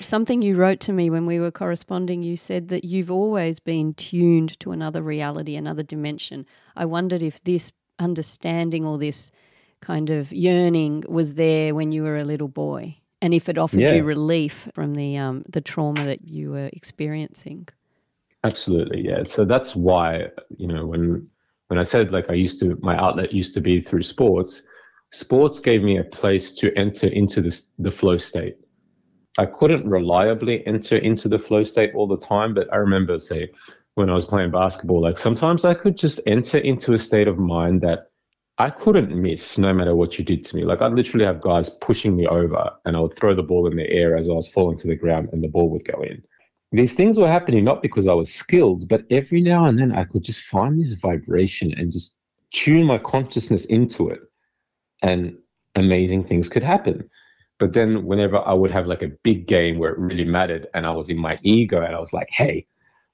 something you wrote to me when we were corresponding, you said that you've always been tuned to another reality, another dimension. I wondered if this understanding or this kind of yearning was there when you were a little boy and if it offered yeah. you relief from the um, the trauma that you were experiencing. Absolutely, yeah. So that's why you know when when I said like I used to my outlet used to be through sports. Sports gave me a place to enter into this the flow state. I couldn't reliably enter into the flow state all the time, but I remember say when I was playing basketball, like sometimes I could just enter into a state of mind that I couldn't miss no matter what you did to me. Like I'd literally have guys pushing me over and I would throw the ball in the air as I was falling to the ground and the ball would go in. These things were happening not because I was skilled, but every now and then I could just find this vibration and just tune my consciousness into it. And amazing things could happen. But then whenever I would have like a big game where it really mattered and I was in my ego and I was like, hey,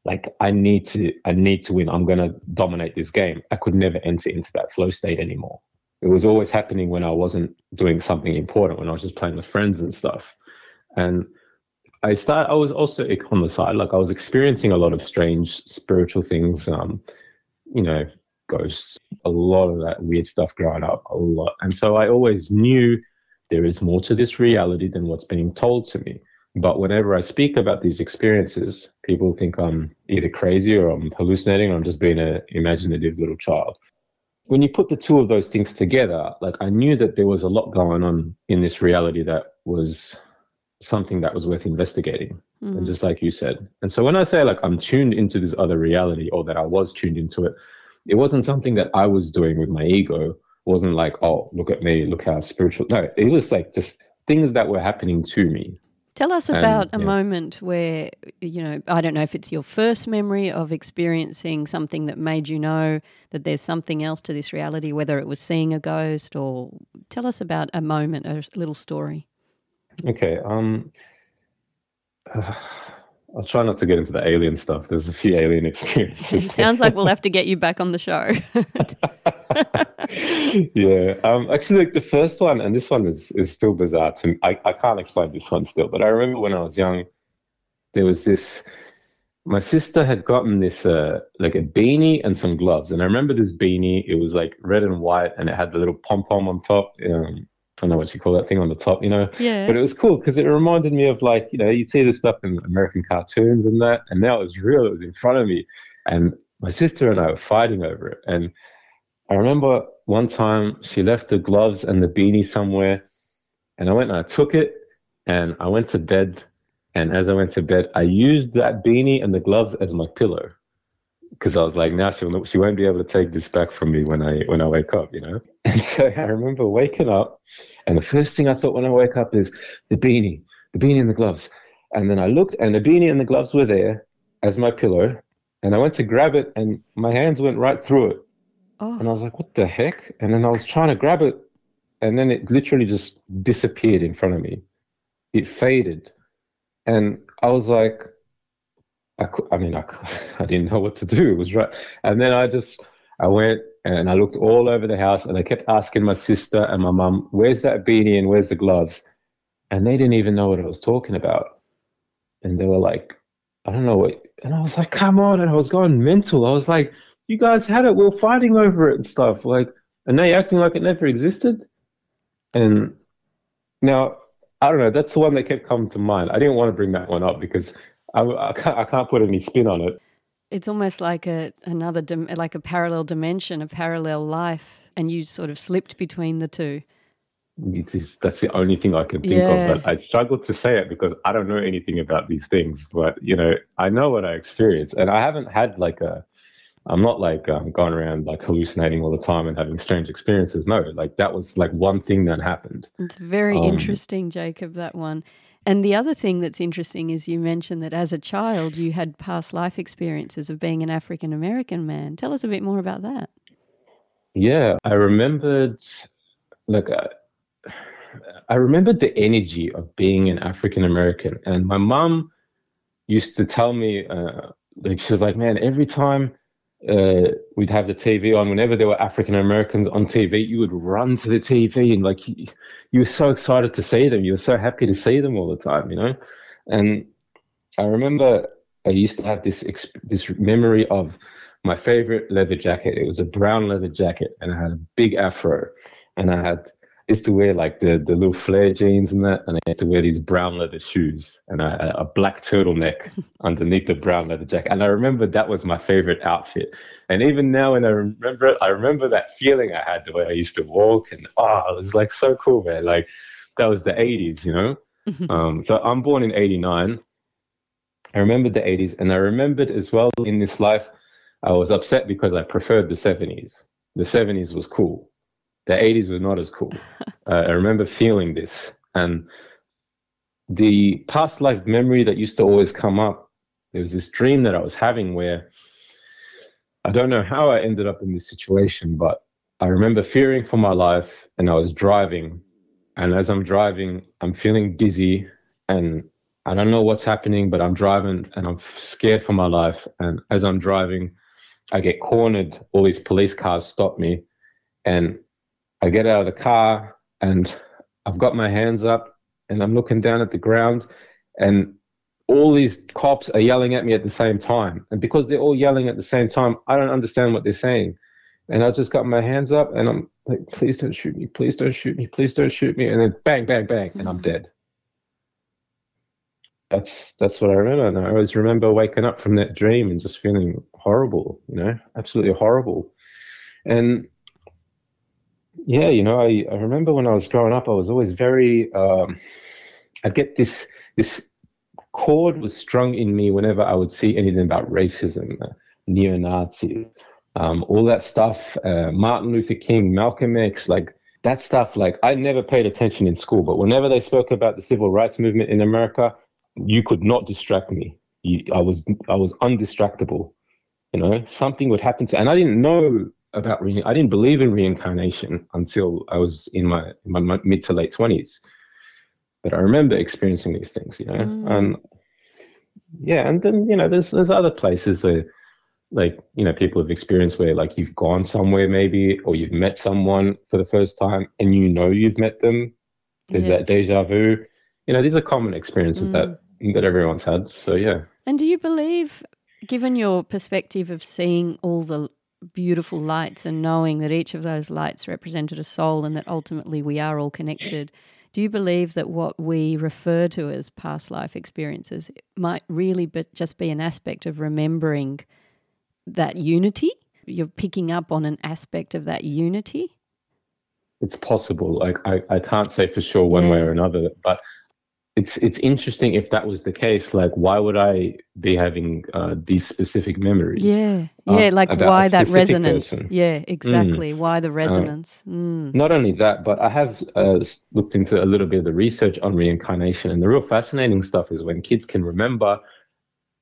like I need to I need to win. I'm gonna dominate this game. I could never enter into that flow state anymore. It was always happening when I wasn't doing something important, when I was just playing with friends and stuff. And I start I was also on the side, like I was experiencing a lot of strange spiritual things, um, you know, ghosts, a lot of that weird stuff growing up, a lot. And so I always knew there is more to this reality than what's being told to me. But whenever I speak about these experiences, people think I'm either crazy or I'm hallucinating or I'm just being an imaginative little child. When you put the two of those things together, like I knew that there was a lot going on in this reality that was something that was worth investigating. Mm. And just like you said. And so when I say like I'm tuned into this other reality or that I was tuned into it, it wasn't something that I was doing with my ego. It wasn't like, oh, look at me, look how spiritual. No, it was like just things that were happening to me Tell us about and, a yeah. moment where, you know, I don't know if it's your first memory of experiencing something that made you know that there's something else to this reality, whether it was seeing a ghost or tell us about a moment, a little story. Okay. Um, uh, I'll try not to get into the alien stuff. There's a few alien experiences. It sounds like we'll have to get you back on the show. yeah. Um, actually, like the first one, and this one is, is still bizarre to me. I, I can't explain this one still, but I remember when I was young, there was this. My sister had gotten this uh, like a beanie and some gloves, and I remember this beanie. It was like red and white, and it had the little pom pom on top. Um, I don't know what you call that thing on the top, you know. Yeah. But it was cool because it reminded me of like, you know, you'd see this stuff in American cartoons and that, and now it was real. It was in front of me, and my sister and I were fighting over it. And I remember one time she left the gloves and the beanie somewhere, and I went and I took it, and I went to bed. And as I went to bed, I used that beanie and the gloves as my pillow because I was like, now she'll she won't be able to take this back from me when I when I wake up, you know. And so I remember waking up, and the first thing I thought when I wake up is the beanie, the beanie and the gloves. And then I looked, and the beanie and the gloves were there as my pillow, and I went to grab it, and my hands went right through it, oh. and I oh. was like, what the heck? And then I was trying to grab it, and then it literally just disappeared in front of me. It faded, and I was like, I, I mean, I, I didn't know what to do. It was right. And then I just, I went and I looked all over the house and I kept asking my sister and my mum, where's that beanie and where's the gloves? And they didn't even know what I was talking about. And they were like, I don't know what. And I was like, come on. And I was going mental. I was like, you guys had it. We are fighting over it and stuff. Like, and they acting like it never existed. And now, I don't know. That's the one that kept coming to mind. I didn't want to bring that one up because I, I, can't, I can't put any spin on it. It's almost like a another like a parallel dimension, a parallel life, and you sort of slipped between the two. that's the only thing I can think yeah. of. But I struggle to say it because I don't know anything about these things. But you know, I know what I experienced, and I haven't had like a. I'm not like um, going around like hallucinating all the time and having strange experiences. No, like that was like one thing that happened. It's very um, interesting, Jacob. That one. And the other thing that's interesting is you mentioned that as a child you had past life experiences of being an African American man. Tell us a bit more about that. Yeah, I remembered, like, uh, I remembered the energy of being an African American. And my mom used to tell me, uh, like, she was like, man, every time uh, we'd have the TV on. Whenever there were African Americans on TV, you would run to the TV and like you, you, were so excited to see them. You were so happy to see them all the time, you know. And I remember I used to have this this memory of my favorite leather jacket. It was a brown leather jacket, and I had a big afro, and I had used to wear like the, the little flare jeans and that, and I used to wear these brown leather shoes and a, a black turtleneck underneath the brown leather jacket. And I remember that was my favorite outfit. And even now, when I remember it, I remember that feeling I had the way I used to walk, and oh, it was like so cool, man. Like that was the 80s, you know? um, so I'm born in 89. I remembered the 80s, and I remembered as well in this life, I was upset because I preferred the 70s. The 70s was cool the 80s were not as cool. uh, I remember feeling this. And the past life memory that used to always come up, there was this dream that I was having where I don't know how I ended up in this situation, but I remember fearing for my life and I was driving And as I'm driving, I'm feeling dizzy and I don't know what's happening, but I'm driving and I'm scared for my life. And as I'm driving, I get cornered. All these police cars stop me. And I get out of the car and I've got my hands up and I'm looking down at the ground. And all these cops are yelling at me at the same time. And because they're all yelling at the same time, I don't understand what they're saying. And I just got my hands up and I'm like, please don't shoot me, please don't shoot me, please don't shoot me. And then bang, bang, bang, and I'm dead. That's that's what I remember. And I always remember waking up from that dream and just feeling horrible, you know, absolutely horrible. And yeah, you know, I, I remember when I was growing up, I was always very um, I'd get this this chord was strung in me whenever I would see anything about racism, uh, neo-Nazis, um, all that stuff, uh, Martin Luther King, Malcolm X, like that stuff. Like I never paid attention in school, but whenever they spoke about the civil rights movement in America, you could not distract me. You, I was I was undistractable. You know, something would happen to, and I didn't know about re- I didn't believe in reincarnation until I was in my, my mid to late twenties. But I remember experiencing these things, you know, mm. and yeah, and then you know, there's there's other places that like you know people have experienced where like you've gone somewhere maybe or you've met someone for the first time and you know you've met them there's yeah. that deja vu you know these are common experiences mm. that that everyone's had so yeah and do you believe given your perspective of seeing all the beautiful lights and knowing that each of those lights represented a soul and that ultimately we are all connected do you believe that what we refer to as past life experiences might really be, just be an aspect of remembering that unity? You're picking up on an aspect of that unity? It's possible. Like I, I can't say for sure one yeah. way or another, but it's it's interesting if that was the case. Like, why would I be having uh, these specific memories? Yeah, uh, yeah. Like, why that resonance? Person? Yeah, exactly. Mm. Why the uh, resonance? Uh, mm. Not only that, but I have uh, looked into a little bit of the research on reincarnation, and the real fascinating stuff is when kids can remember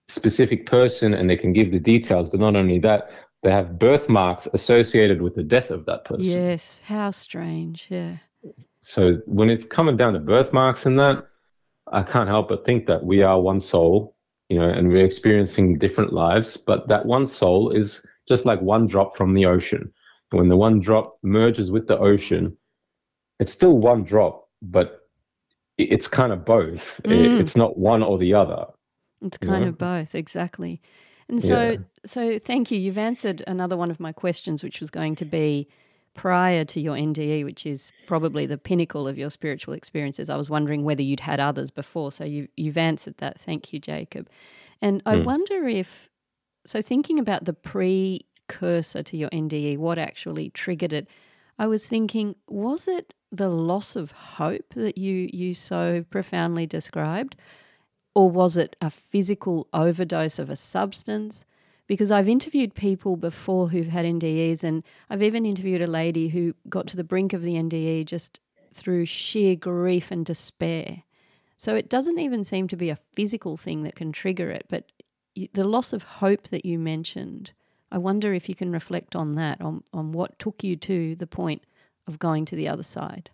specific person and they can give the details, but not only that, they have birthmarks associated with the death of that person. Yes, how strange. Yeah. So when it's coming down to birthmarks and that, I can't help but think that we are one soul, you know, and we're experiencing different lives, but that one soul is just like one drop from the ocean. When the one drop merges with the ocean, it's still one drop, but it's kind of both. Mm. It's not one or the other. It's kind yeah. of both, exactly. And so, yeah. so thank you. You've answered another one of my questions, which was going to be prior to your NDE, which is probably the pinnacle of your spiritual experiences. I was wondering whether you'd had others before. So you, you've answered that. Thank you, Jacob. And I mm. wonder if, so thinking about the precursor to your NDE, what actually triggered it, I was thinking, was it the loss of hope that you you so profoundly described? Or was it a physical overdose of a substance? Because I've interviewed people before who've had NDEs, and I've even interviewed a lady who got to the brink of the NDE just through sheer grief and despair. So it doesn't even seem to be a physical thing that can trigger it, but the loss of hope that you mentioned, I wonder if you can reflect on that, on, on what took you to the point of going to the other side.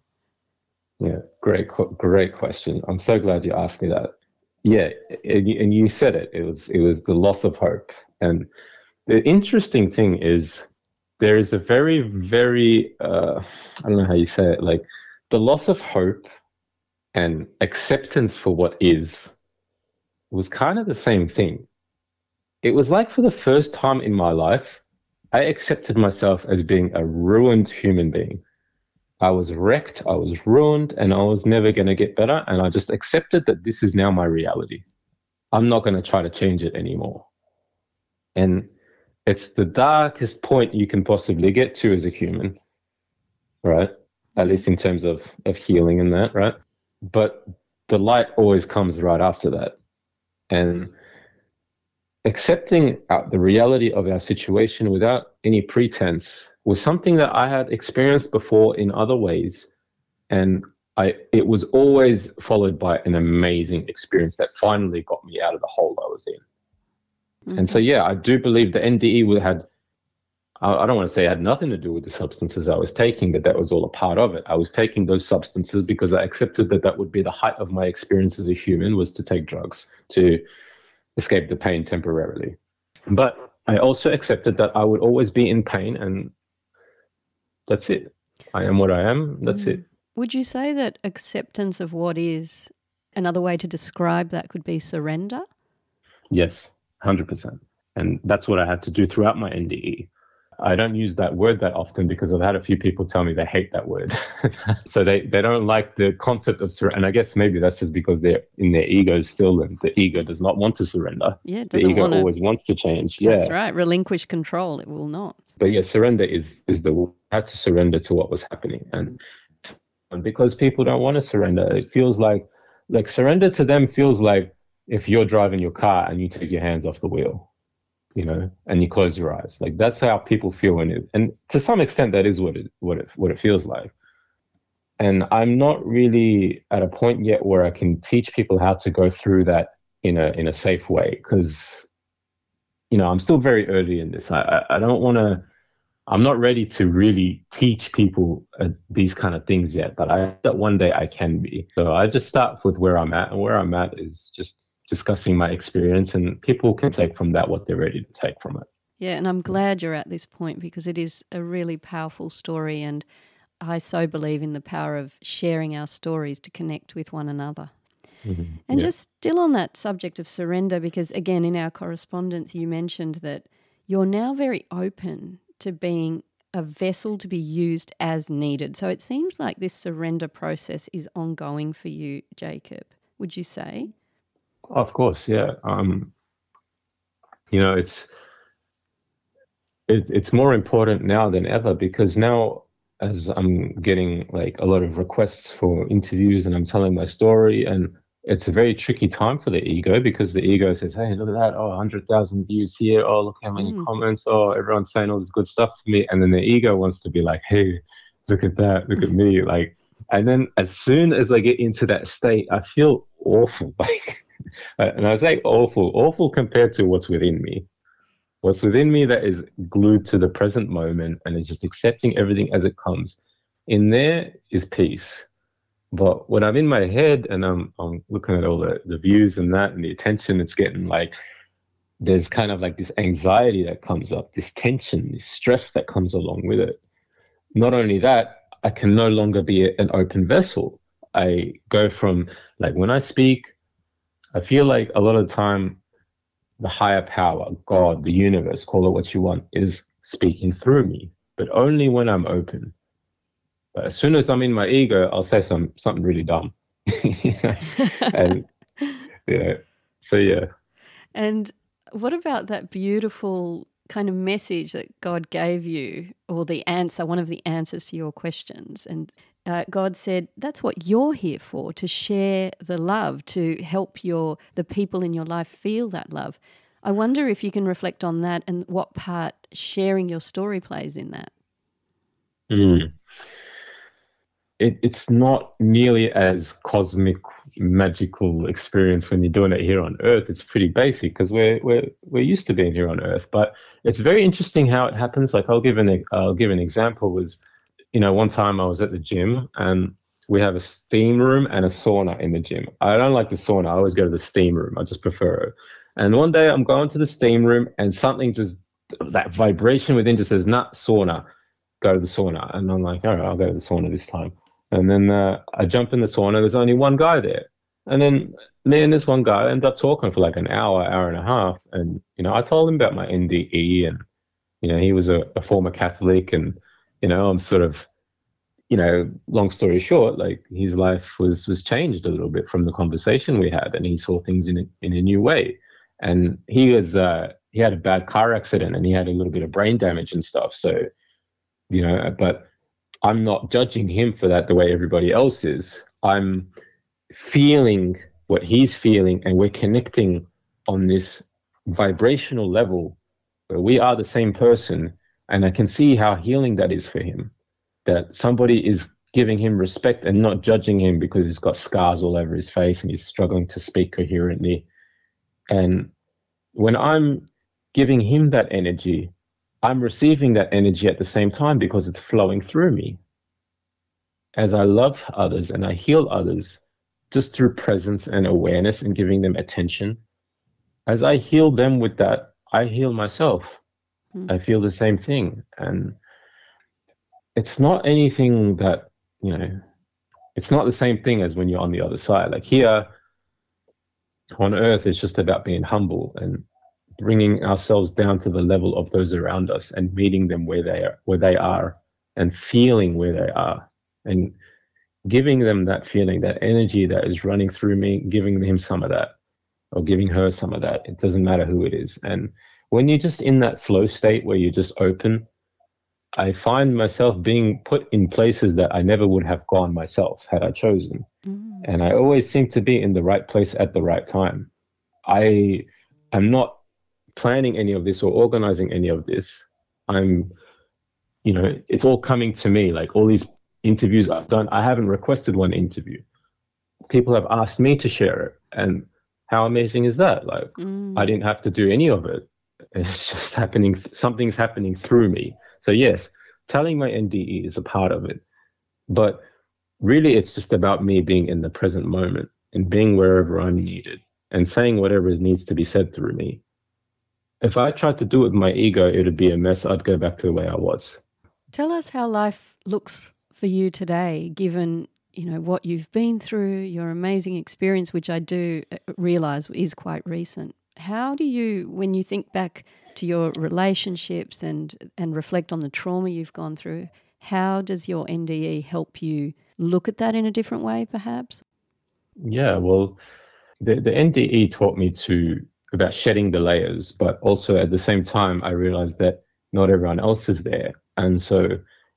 Yeah, great, great question. I'm so glad you asked me that. Yeah, and you said it. It was it was the loss of hope. And the interesting thing is there is a very very uh, I don't know how you say it like the loss of hope and acceptance for what is was kind of the same thing. It was like for the first time in my life, I accepted myself as being a ruined human being. I was wrecked, I was ruined, and I was never going to get better. And I just accepted that this is now my reality. I'm not going to try to change it anymore. And it's the darkest point you can possibly get to as a human, right? At least in terms of, of healing and that, right? But the light always comes right after that. And accepting the reality of our situation without any pretense was something that I had experienced before in other ways. And I, it was always followed by an amazing experience that finally got me out of the hole I was in. Mm-hmm. And so, mm-hmm. yeah, I do believe the NDE had, I don't want to say it had nothing to do with the substances I was taking, but that was all a part of it. I was taking those substances because I accepted that that would be the height of my experience as a human was to take drugs to escape the pain temporarily. But I also accepted that I would always be in pain and that's it. I am what I am. That's mm. it. Would you say that acceptance of what is, another way to describe that could be surrender? Yes, 100%. And that's what I had to do throughout my NDE. I don't use that word that often because I've had a few people tell me they hate that word. so they, they don't like the concept of surrender. And I guess maybe that's just because they're in their ego still and the ego does not want to surrender. Yeah, the ego wanna... always wants to change. Yeah. That's right. Relinquish control. It will not. But yeah, surrender is is the I had to surrender to what was happening. And and because people don't want to surrender, it feels like like surrender to them feels like if you're driving your car and you take your hands off the wheel you know, and you close your eyes. Like that's how people feel in it. And to some extent that is what it what it what it feels like. And I'm not really at a point yet where I can teach people how to go through that in a in a safe way because you know, I'm still very early in this. I I, don't want to I'm not ready to really teach people uh, these kind of things yet, but I that one day I can be. So I just start with where I'm at, and where I'm at is just discussing my experience, and people can take from that what they're ready to take from it. Yeah, and I'm glad you're at this point because it is a really powerful story, and I so believe in the power of sharing our stories to connect with one another. Mm-hmm. And yeah. just still on that subject of surrender, because again, in our correspondence, you mentioned that you're now very open to being a vessel to be used as needed. So it seems like this surrender process is ongoing for you, Jacob. Would you say? Of course, yeah. Um, you know, it's it's it's more important now than ever because now as I'm getting like a lot of requests for interviews and I'm telling my story and it's a very tricky time for the ego because the ego says, Hey, look at that. Oh, 100,000 views here. Oh, look how many mm. comments. Oh, everyone's saying all this good stuff to me. And then the ego wants to be like, Hey, look at that. Look at me. Like, and then as soon as I get into that state, I feel awful. Like, Uh, and I say awful, awful compared to what's within me. What's within me that is glued to the present moment and is just accepting everything as it comes. In there is peace. But when I'm in my head and I'm, I'm looking at all the, the views and that and the attention it's getting, like there's kind of like this anxiety that comes up, this tension, this stress that comes along with it. Not only that, I can no longer be an open vessel. I go from like when I speak, I feel like a lot of the time, the higher power, God, the universe, call it what you want, is speaking through me, but only when I'm open. But as soon as I'm in my ego, I'll say some something really dumb. and yeah, so yeah. And what about that beautiful kind of message that God gave you, or the answer, one of the answers to your questions? And uh, God said, "That's what you're here for: to share the love, to help your the people in your life feel that love." I wonder if you can reflect on that and what part sharing your story plays in that. Mm. It, it's not nearly as cosmic, magical experience when you're doing it here on Earth. It's pretty basic because we're we're we're used to being here on Earth. But it's very interesting how it happens. Like I'll give an I'll give an example. Was you know, one time I was at the gym and we have a steam room and a sauna in the gym. I don't like the sauna. I always go to the steam room. I just prefer it. And one day I'm going to the steam room and something just, that vibration within just says, not sauna, go to the sauna. And I'm like, all right, I'll go to the sauna this time. And then uh, I jump in the sauna. There's only one guy there. And then me and this one guy end up talking for like an hour, hour and a half. And, you know, I told him about my NDE and, you know, he was a, a former Catholic and, you know, I'm sort of, you know, long story short, like his life was was changed a little bit from the conversation we had, and he saw things in a, in a new way. And he was uh, he had a bad car accident, and he had a little bit of brain damage and stuff. So, you know, but I'm not judging him for that the way everybody else is. I'm feeling what he's feeling, and we're connecting on this vibrational level where we are the same person and I can see how healing that is for him. That somebody is giving him respect and not judging him because he's got scars all over his face and he's struggling to speak coherently. And when I'm giving him that energy, I'm receiving that energy at the same time because it's flowing through me. As I love others and I heal others just through presence and awareness and giving them attention, as I heal them with that, I heal myself. Mm. I feel the same thing. And it's not anything that, you know, it's not the same thing as when you're on the other side. Like here on earth, it's just about being humble and bringing ourselves down to the level of those around us and meeting them where they are, where they are and feeling where they are and giving them that feeling, that energy that is running through me, giving him some of that or giving her some of that. It doesn't matter who it is. And when you're just in that flow state where you're just open, I find myself being put in places that I never would have gone myself had I chosen. Mm. And I always seem to be in the right place at the right time. I am not planning any of this or organizing any of this. I'm, you know, it's all coming to me. Like all these interviews I've done, I haven't requested one interview. People have asked me to share it. And how amazing is that? Like, mm. I didn't have to do any of it. It's just happening, something's happening through me. So, yes, telling my NDE is a part of it. But really, it's just about me being in the present moment and being wherever I'm needed and saying whatever needs to be said through me. If I tried to do it with my ego, it would be a mess. I'd go back to the way I was. Tell us how life looks for you today, given you know what you've been through, your amazing experience, which I do uh, realize is quite recent. How do you, when you think back to your relationships and and reflect on the trauma you've gone through, how does your NDE help you look at that in a different way, perhaps? Yeah, well, the the NDE taught me to about shedding the layers, but also at the same time, I realized that not everyone else is there, and so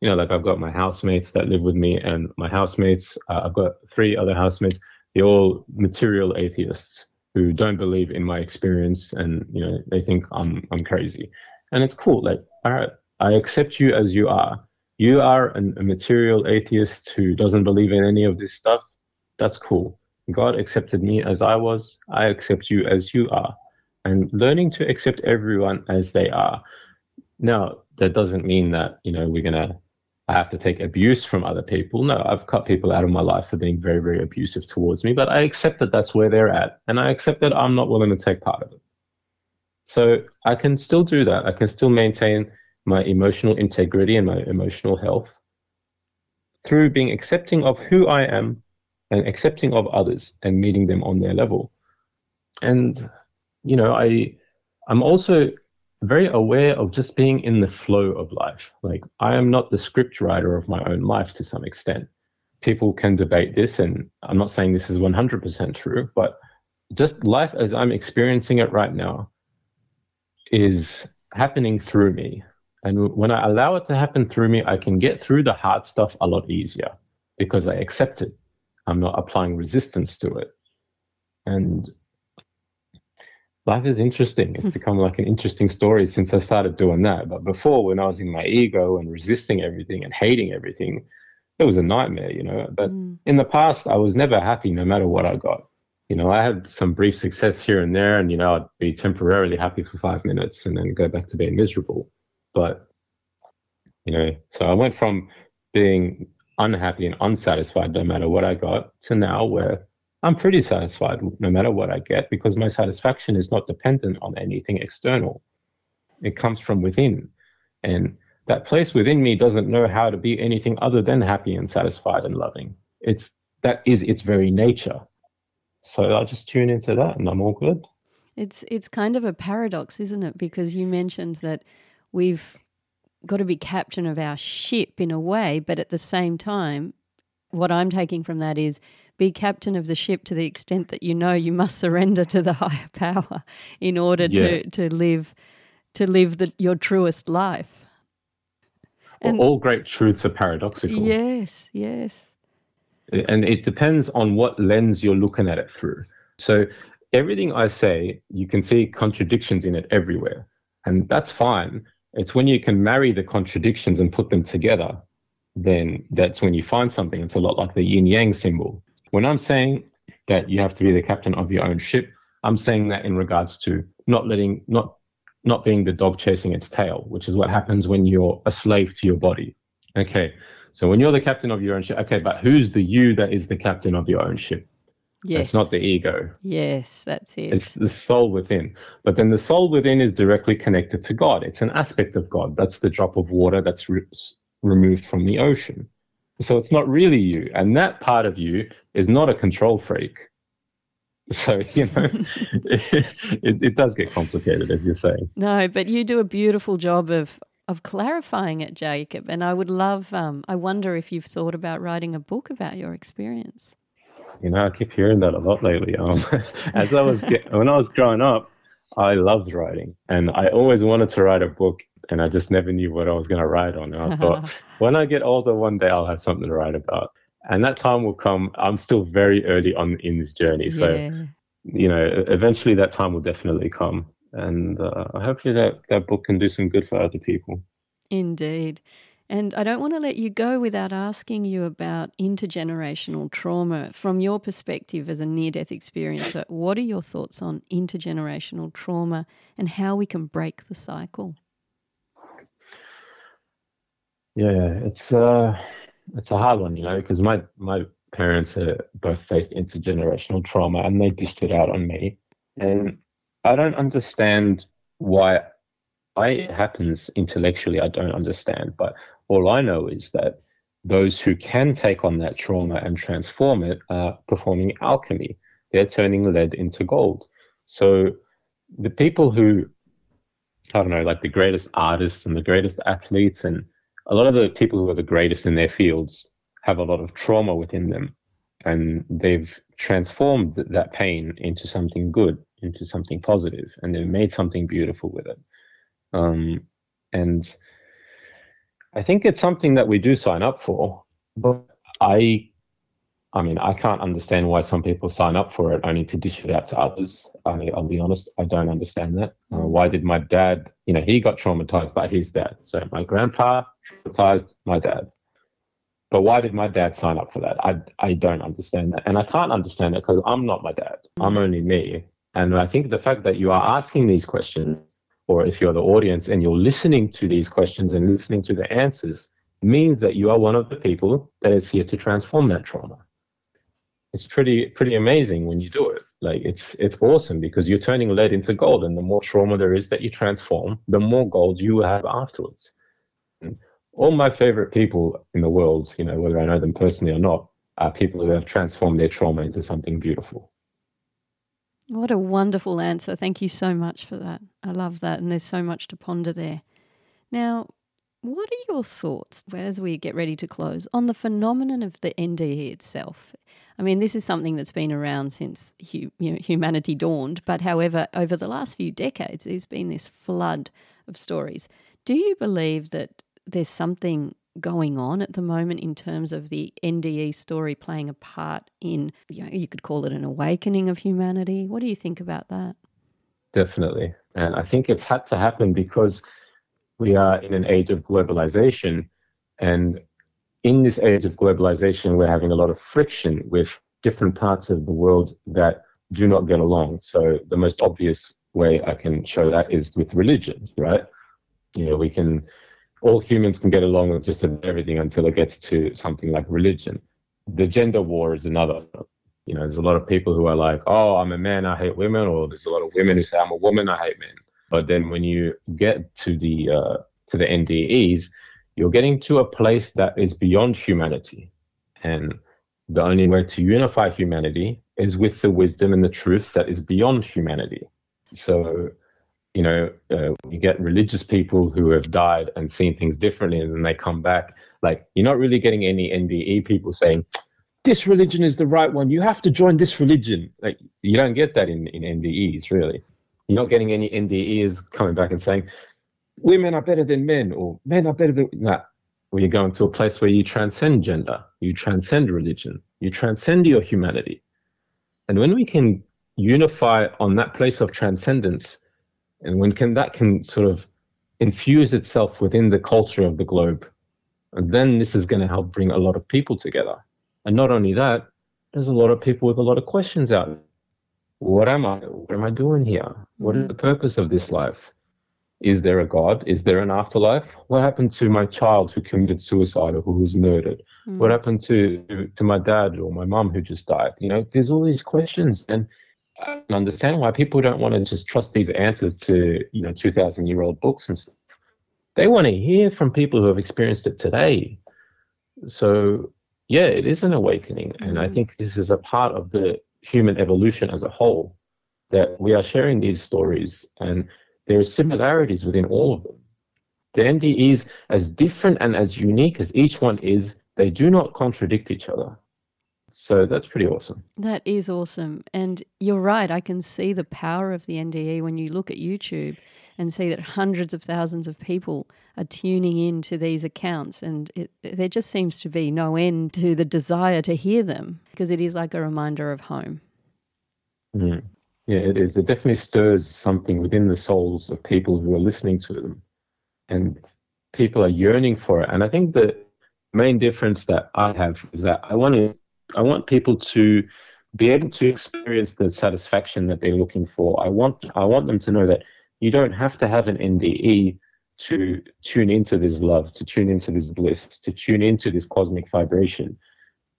you know, like I've got my housemates that live with me, and my housemates, uh, I've got three other housemates. They're all material atheists who don't believe in my experience, and you know, they think I'm I'm crazy, and it's cool. Like, all right, I accept you as you are. You are an, a material atheist who doesn't believe in any of this stuff. That's cool. God accepted me as I was. I accept you as you are, and learning to accept everyone as they are. Now, that doesn't mean that you know we're gonna I have to take abuse from other people. No, I've cut people out of my life for being very, very abusive towards me, but I accept that that's where they're at. And I accept that I'm not willing to take part of it. So I can still do that. I can still maintain my emotional integrity and my emotional health through being accepting of who I am and accepting of others and meeting them on their level. And, you know, I, I'm also very aware of just being in the flow of life. Like, I am not the script writer of my own life to some extent. People can debate this, and I'm not saying this is 100% true, but just life as I'm experiencing it right now is happening through me. And when I allow it to happen through me, I can get through the hard stuff a lot easier because I accept it. I'm not applying resistance to it. And life is interesting. It's hmm. become like an interesting story since I started doing that. But before, when I was in my ego and resisting everything and hating everything, it was a nightmare, you know. But mm. in the past, I was never happy no matter what I got. You know, I had some brief success here and there, and, you know, I'd be temporarily happy for five minutes and then go back to being miserable. But, you know, so I went from being unhappy and unsatisfied no matter what I got to now where I'm pretty satisfied no matter what I get because my satisfaction is not dependent on anything external. It comes from within. And that place within me doesn't know how to be anything other than happy and satisfied and loving. It's that is its very nature. So I just tune into that and I'm all good. It's it's kind of a paradox, isn't it? Because you mentioned that we've got to be captain of our ship in a way, but at the same time, what I'm taking from that is be captain of the ship to the extent that you know you must surrender to the higher power in order yeah. to, to live to live the, your truest life. And well, all great truths are paradoxical. Yes, yes. And it depends on what lens you're looking at it through. So everything I say, you can see contradictions in it everywhere. And that's fine. It's when you can marry the contradictions and put them together, then that's when you find something. It's a lot like the yin yang symbol. When I'm saying that you have to be the captain of your own ship, I'm saying that in regards to not letting, not not being the dog chasing its tail, which is what happens when you're a slave to your body. Okay, so when you're the captain of your own ship, okay, but who's the you that is the captain of your own ship? Yes. It's not the ego. Yes, that's it. It's the soul within. But then the soul within is directly connected to God. It's an aspect of God. That's the drop of water that's re- removed from the ocean. So it's not really you. And that part of you is not a control freak. So, you know, it, it, does get complicated, as you're saying. No, but you do a beautiful job of, of clarifying it, Jacob. And I would love, um, I wonder if you've thought about writing a book about your experience. You know, I keep hearing that a lot lately. Um, as I was, when I was growing up, I loved writing and I always wanted to write a book and I just never knew what I was going to write on. And I thought, when I get older, one day I'll have something to write about. And that time will come. I'm still very early on in this journey. So, yeah. you know, eventually that time will definitely come. And uh, hopefully that, that book can do some good for other people. Indeed. And I don't want to let you go without asking you about intergenerational trauma. From your perspective as a near death experiencer, what are your thoughts on intergenerational trauma and how we can break the cycle? Yeah, it's uh, it's a hard one, you know, because my my parents uh, both faced intergenerational trauma and they dished it out on me, and I don't understand why why it happens intellectually. I don't understand, but all I know is that those who can take on that trauma and transform it are performing alchemy. They're turning lead into gold. So the people who I don't know, like the greatest artists and the greatest athletes and a lot of the people who are the greatest in their fields have a lot of trauma within them and they've transformed that pain into something good into something positive and they've made something beautiful with it. Um, and i think it's something that we do sign up for but i i mean i can't understand why some people sign up for it only to dish it out to others I mean, I'll be honest, I don't understand that. Uh, mm. why did my dad, you know, he got traumatized by his dad. So my grandpa traumatized my dad. But why did my dad sign up for that? I, I don't understand that. And I can't understand it because I'm not my dad. I'm mm. only me. And I think the fact that you are asking these questions, or if you're the audience and you're listening to these questions and listening to the answers, means that you are one of the people that is here to transform that trauma. It's pretty pretty amazing when you do it. Like it's it's awesome because you're turning lead into gold, and the more trauma there is that you transform, the more gold you have afterwards. And all my favorite people in the world, you know, whether I know them personally or not, are people who have transformed their trauma into something beautiful. What a wonderful answer. Thank you so much for that. I love that. And there's so much to ponder there. Now, what are your thoughts as we get ready to close on the phenomenon of the NDE itself? I mean, this is something that's been around since you know, humanity dawned, but however, over the last few decades, there's been this flood of stories. Do you believe that there's something going on at the moment in terms of the NDE story playing a part in, you know, you could call it an awakening of humanity? What do you think about that? Definitely. And I think it's had to happen because we are in an age of globalization and in this age of globalization, we're having a lot of friction with different parts of the world that do not get along. So the most obvious way I can show that is with religion, right? You know, we can all humans can get along with just everything until it gets to something like religion. The gender war is another. You know, there's a lot of people who are like, "Oh, I'm a man, I hate women," or there's a lot of women who say, "I'm a woman, I hate men." But then when you get to the uh, to the NDEs, you're getting to a place that is beyond humanity. And the only way to unify humanity is with the wisdom and the truth that is beyond humanity. So, you know, uh, you get religious people who have died and seen things differently, and then they come back. Like, you're not really getting any NDE people saying, this religion is the right one. You have to join this religion. Like, you don't get that in, in NDEs, really. You're not getting any NDEs coming back and saying, women are better than men or men are better than that. When you go into a place where you transcend gender, you transcend religion, you transcend your humanity. And when we can unify on that place of transcendence, and when can that can sort of infuse itself within the culture of the globe, and then this is going to help bring a lot of people together. And not only that, there's a lot of people with a lot of questions out. What am I? What am I doing here? What is the purpose of this life? Is there a God? Is there an afterlife? What happened to my child who committed suicide or who was murdered? Mm. What happened to, to my dad or my mom who just died? You know, there's all these questions. And I understand why people don't want to just trust these answers to, you know, 2,000 year old books and stuff. They want to hear from people who have experienced it today. So, yeah, it is an awakening. Mm. And I mm. think this is a part of the human evolution as a whole that we are sharing these stories and there are similarities within all of them. The NDEs, as different and as unique as each one is, they do not contradict each other. So that's pretty awesome. That is awesome. And you're right. I can see the power of the NDE when you look at YouTube and see that hundreds of thousands of people are tuning in to these accounts. And it, there just seems to be no end to the desire to hear them because it is like a reminder of home. Mm. Yeah, it is. It definitely stirs something within the souls of people who are listening to them. And people are yearning for it. And I think the main difference that I have is that I want to I want people to be able to experience the satisfaction that they're looking for. I want I want them to know that you don't have to have an NDE to tune into this love, to tune into this bliss, to tune into this cosmic vibration.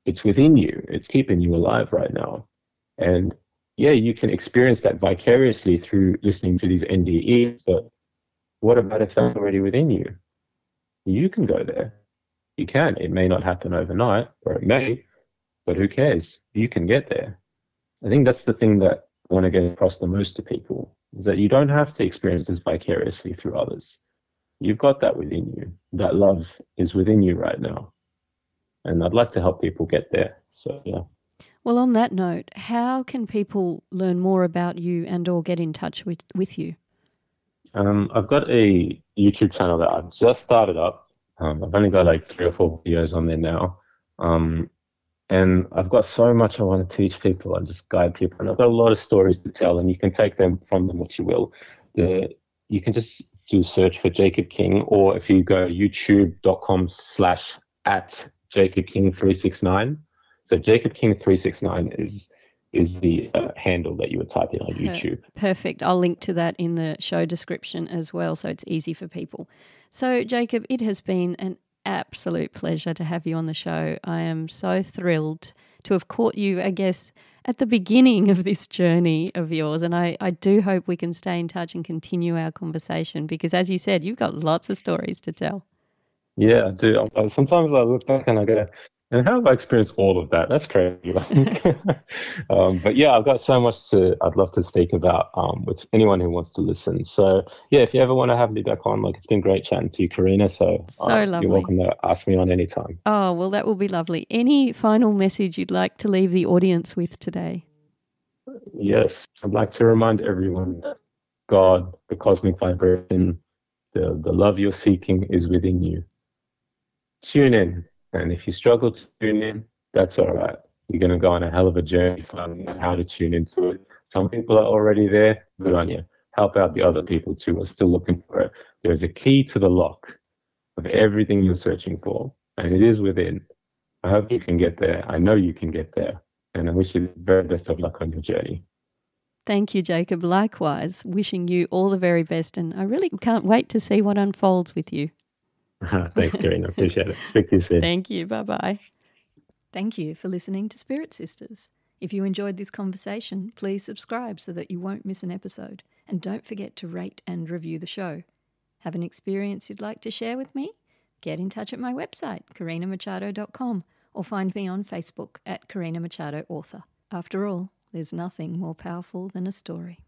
It's within you. It's keeping you alive right now. And yeah, you can experience that vicariously through listening to these NDEs, but what about if that's already within you? You can go there. You can. It may not happen overnight, or it may, but who cares? You can get there. I think that's the thing that I want to get across the most to people is that you don't have to experience this vicariously through others. You've got that within you. That love is within you right now. And I'd like to help people get there. So, yeah. Well, on that note, how can people learn more about you and or get in touch with, with you? Um, I've got a YouTube channel that I've just started up. Um, I've only got like three or four videos on there now. Um, and I've got so much I want to teach people and just guide people. And I've got a lot of stories to tell, and you can take them from them what you will. The, you can just do a search for Jacob King, or if you go youtube.com slash at Jacob King 369, so Jacob King 369 is is the uh, handle that you would type in on YouTube. Perfect. I'll link to that in the show description as well, so it's easy for people. So Jacob, it has been an absolute pleasure to have you on the show. I am so thrilled to have caught you, I guess, at the beginning of this journey of yours. And I, I do hope we can stay in touch and continue our conversation because, as you said, you've got lots of stories to tell. Yeah, I do. Sometimes I look back and I go, and how have I experienced all of that? That's crazy. um, but yeah, I've got so much to I'd love to speak about um, with anyone who wants to listen. So yeah, if you ever want to have me back on, like it's been great chatting to you, Karina. So, so uh, you're welcome to ask me on anytime. Oh well, that will be lovely. Any final message you'd like to leave the audience with today? Yes, I'd like to remind everyone that God, the cosmic vibration, the the love you're seeking is within you. Tune in and if you struggle to tune in, that's all right. You're going to go on a hell of a journey finding out how to tune into it. Some people are already there. Good on you. Help out the other people too who are still looking for it. There's a key to the lock of everything you're searching for, and it is within. I hope you can get there. I know you can get there. And I wish you the very best of luck on your journey. Thank you, Jacob. Likewise, wishing you all the very best. And I really can't wait to see what unfolds with you. Thanks, Karen. I appreciate it. Speak to you soon. Thank you. Bye bye. Thank you for listening to Spirit Sisters. If you enjoyed this conversation, please subscribe so that you won't miss an episode. And don't forget to rate and review the show. Have an experience you'd like to share with me? Get in touch at my website, karinamachado.com, or find me on Facebook at Karina Machado Author. After all, there's nothing more powerful than a story.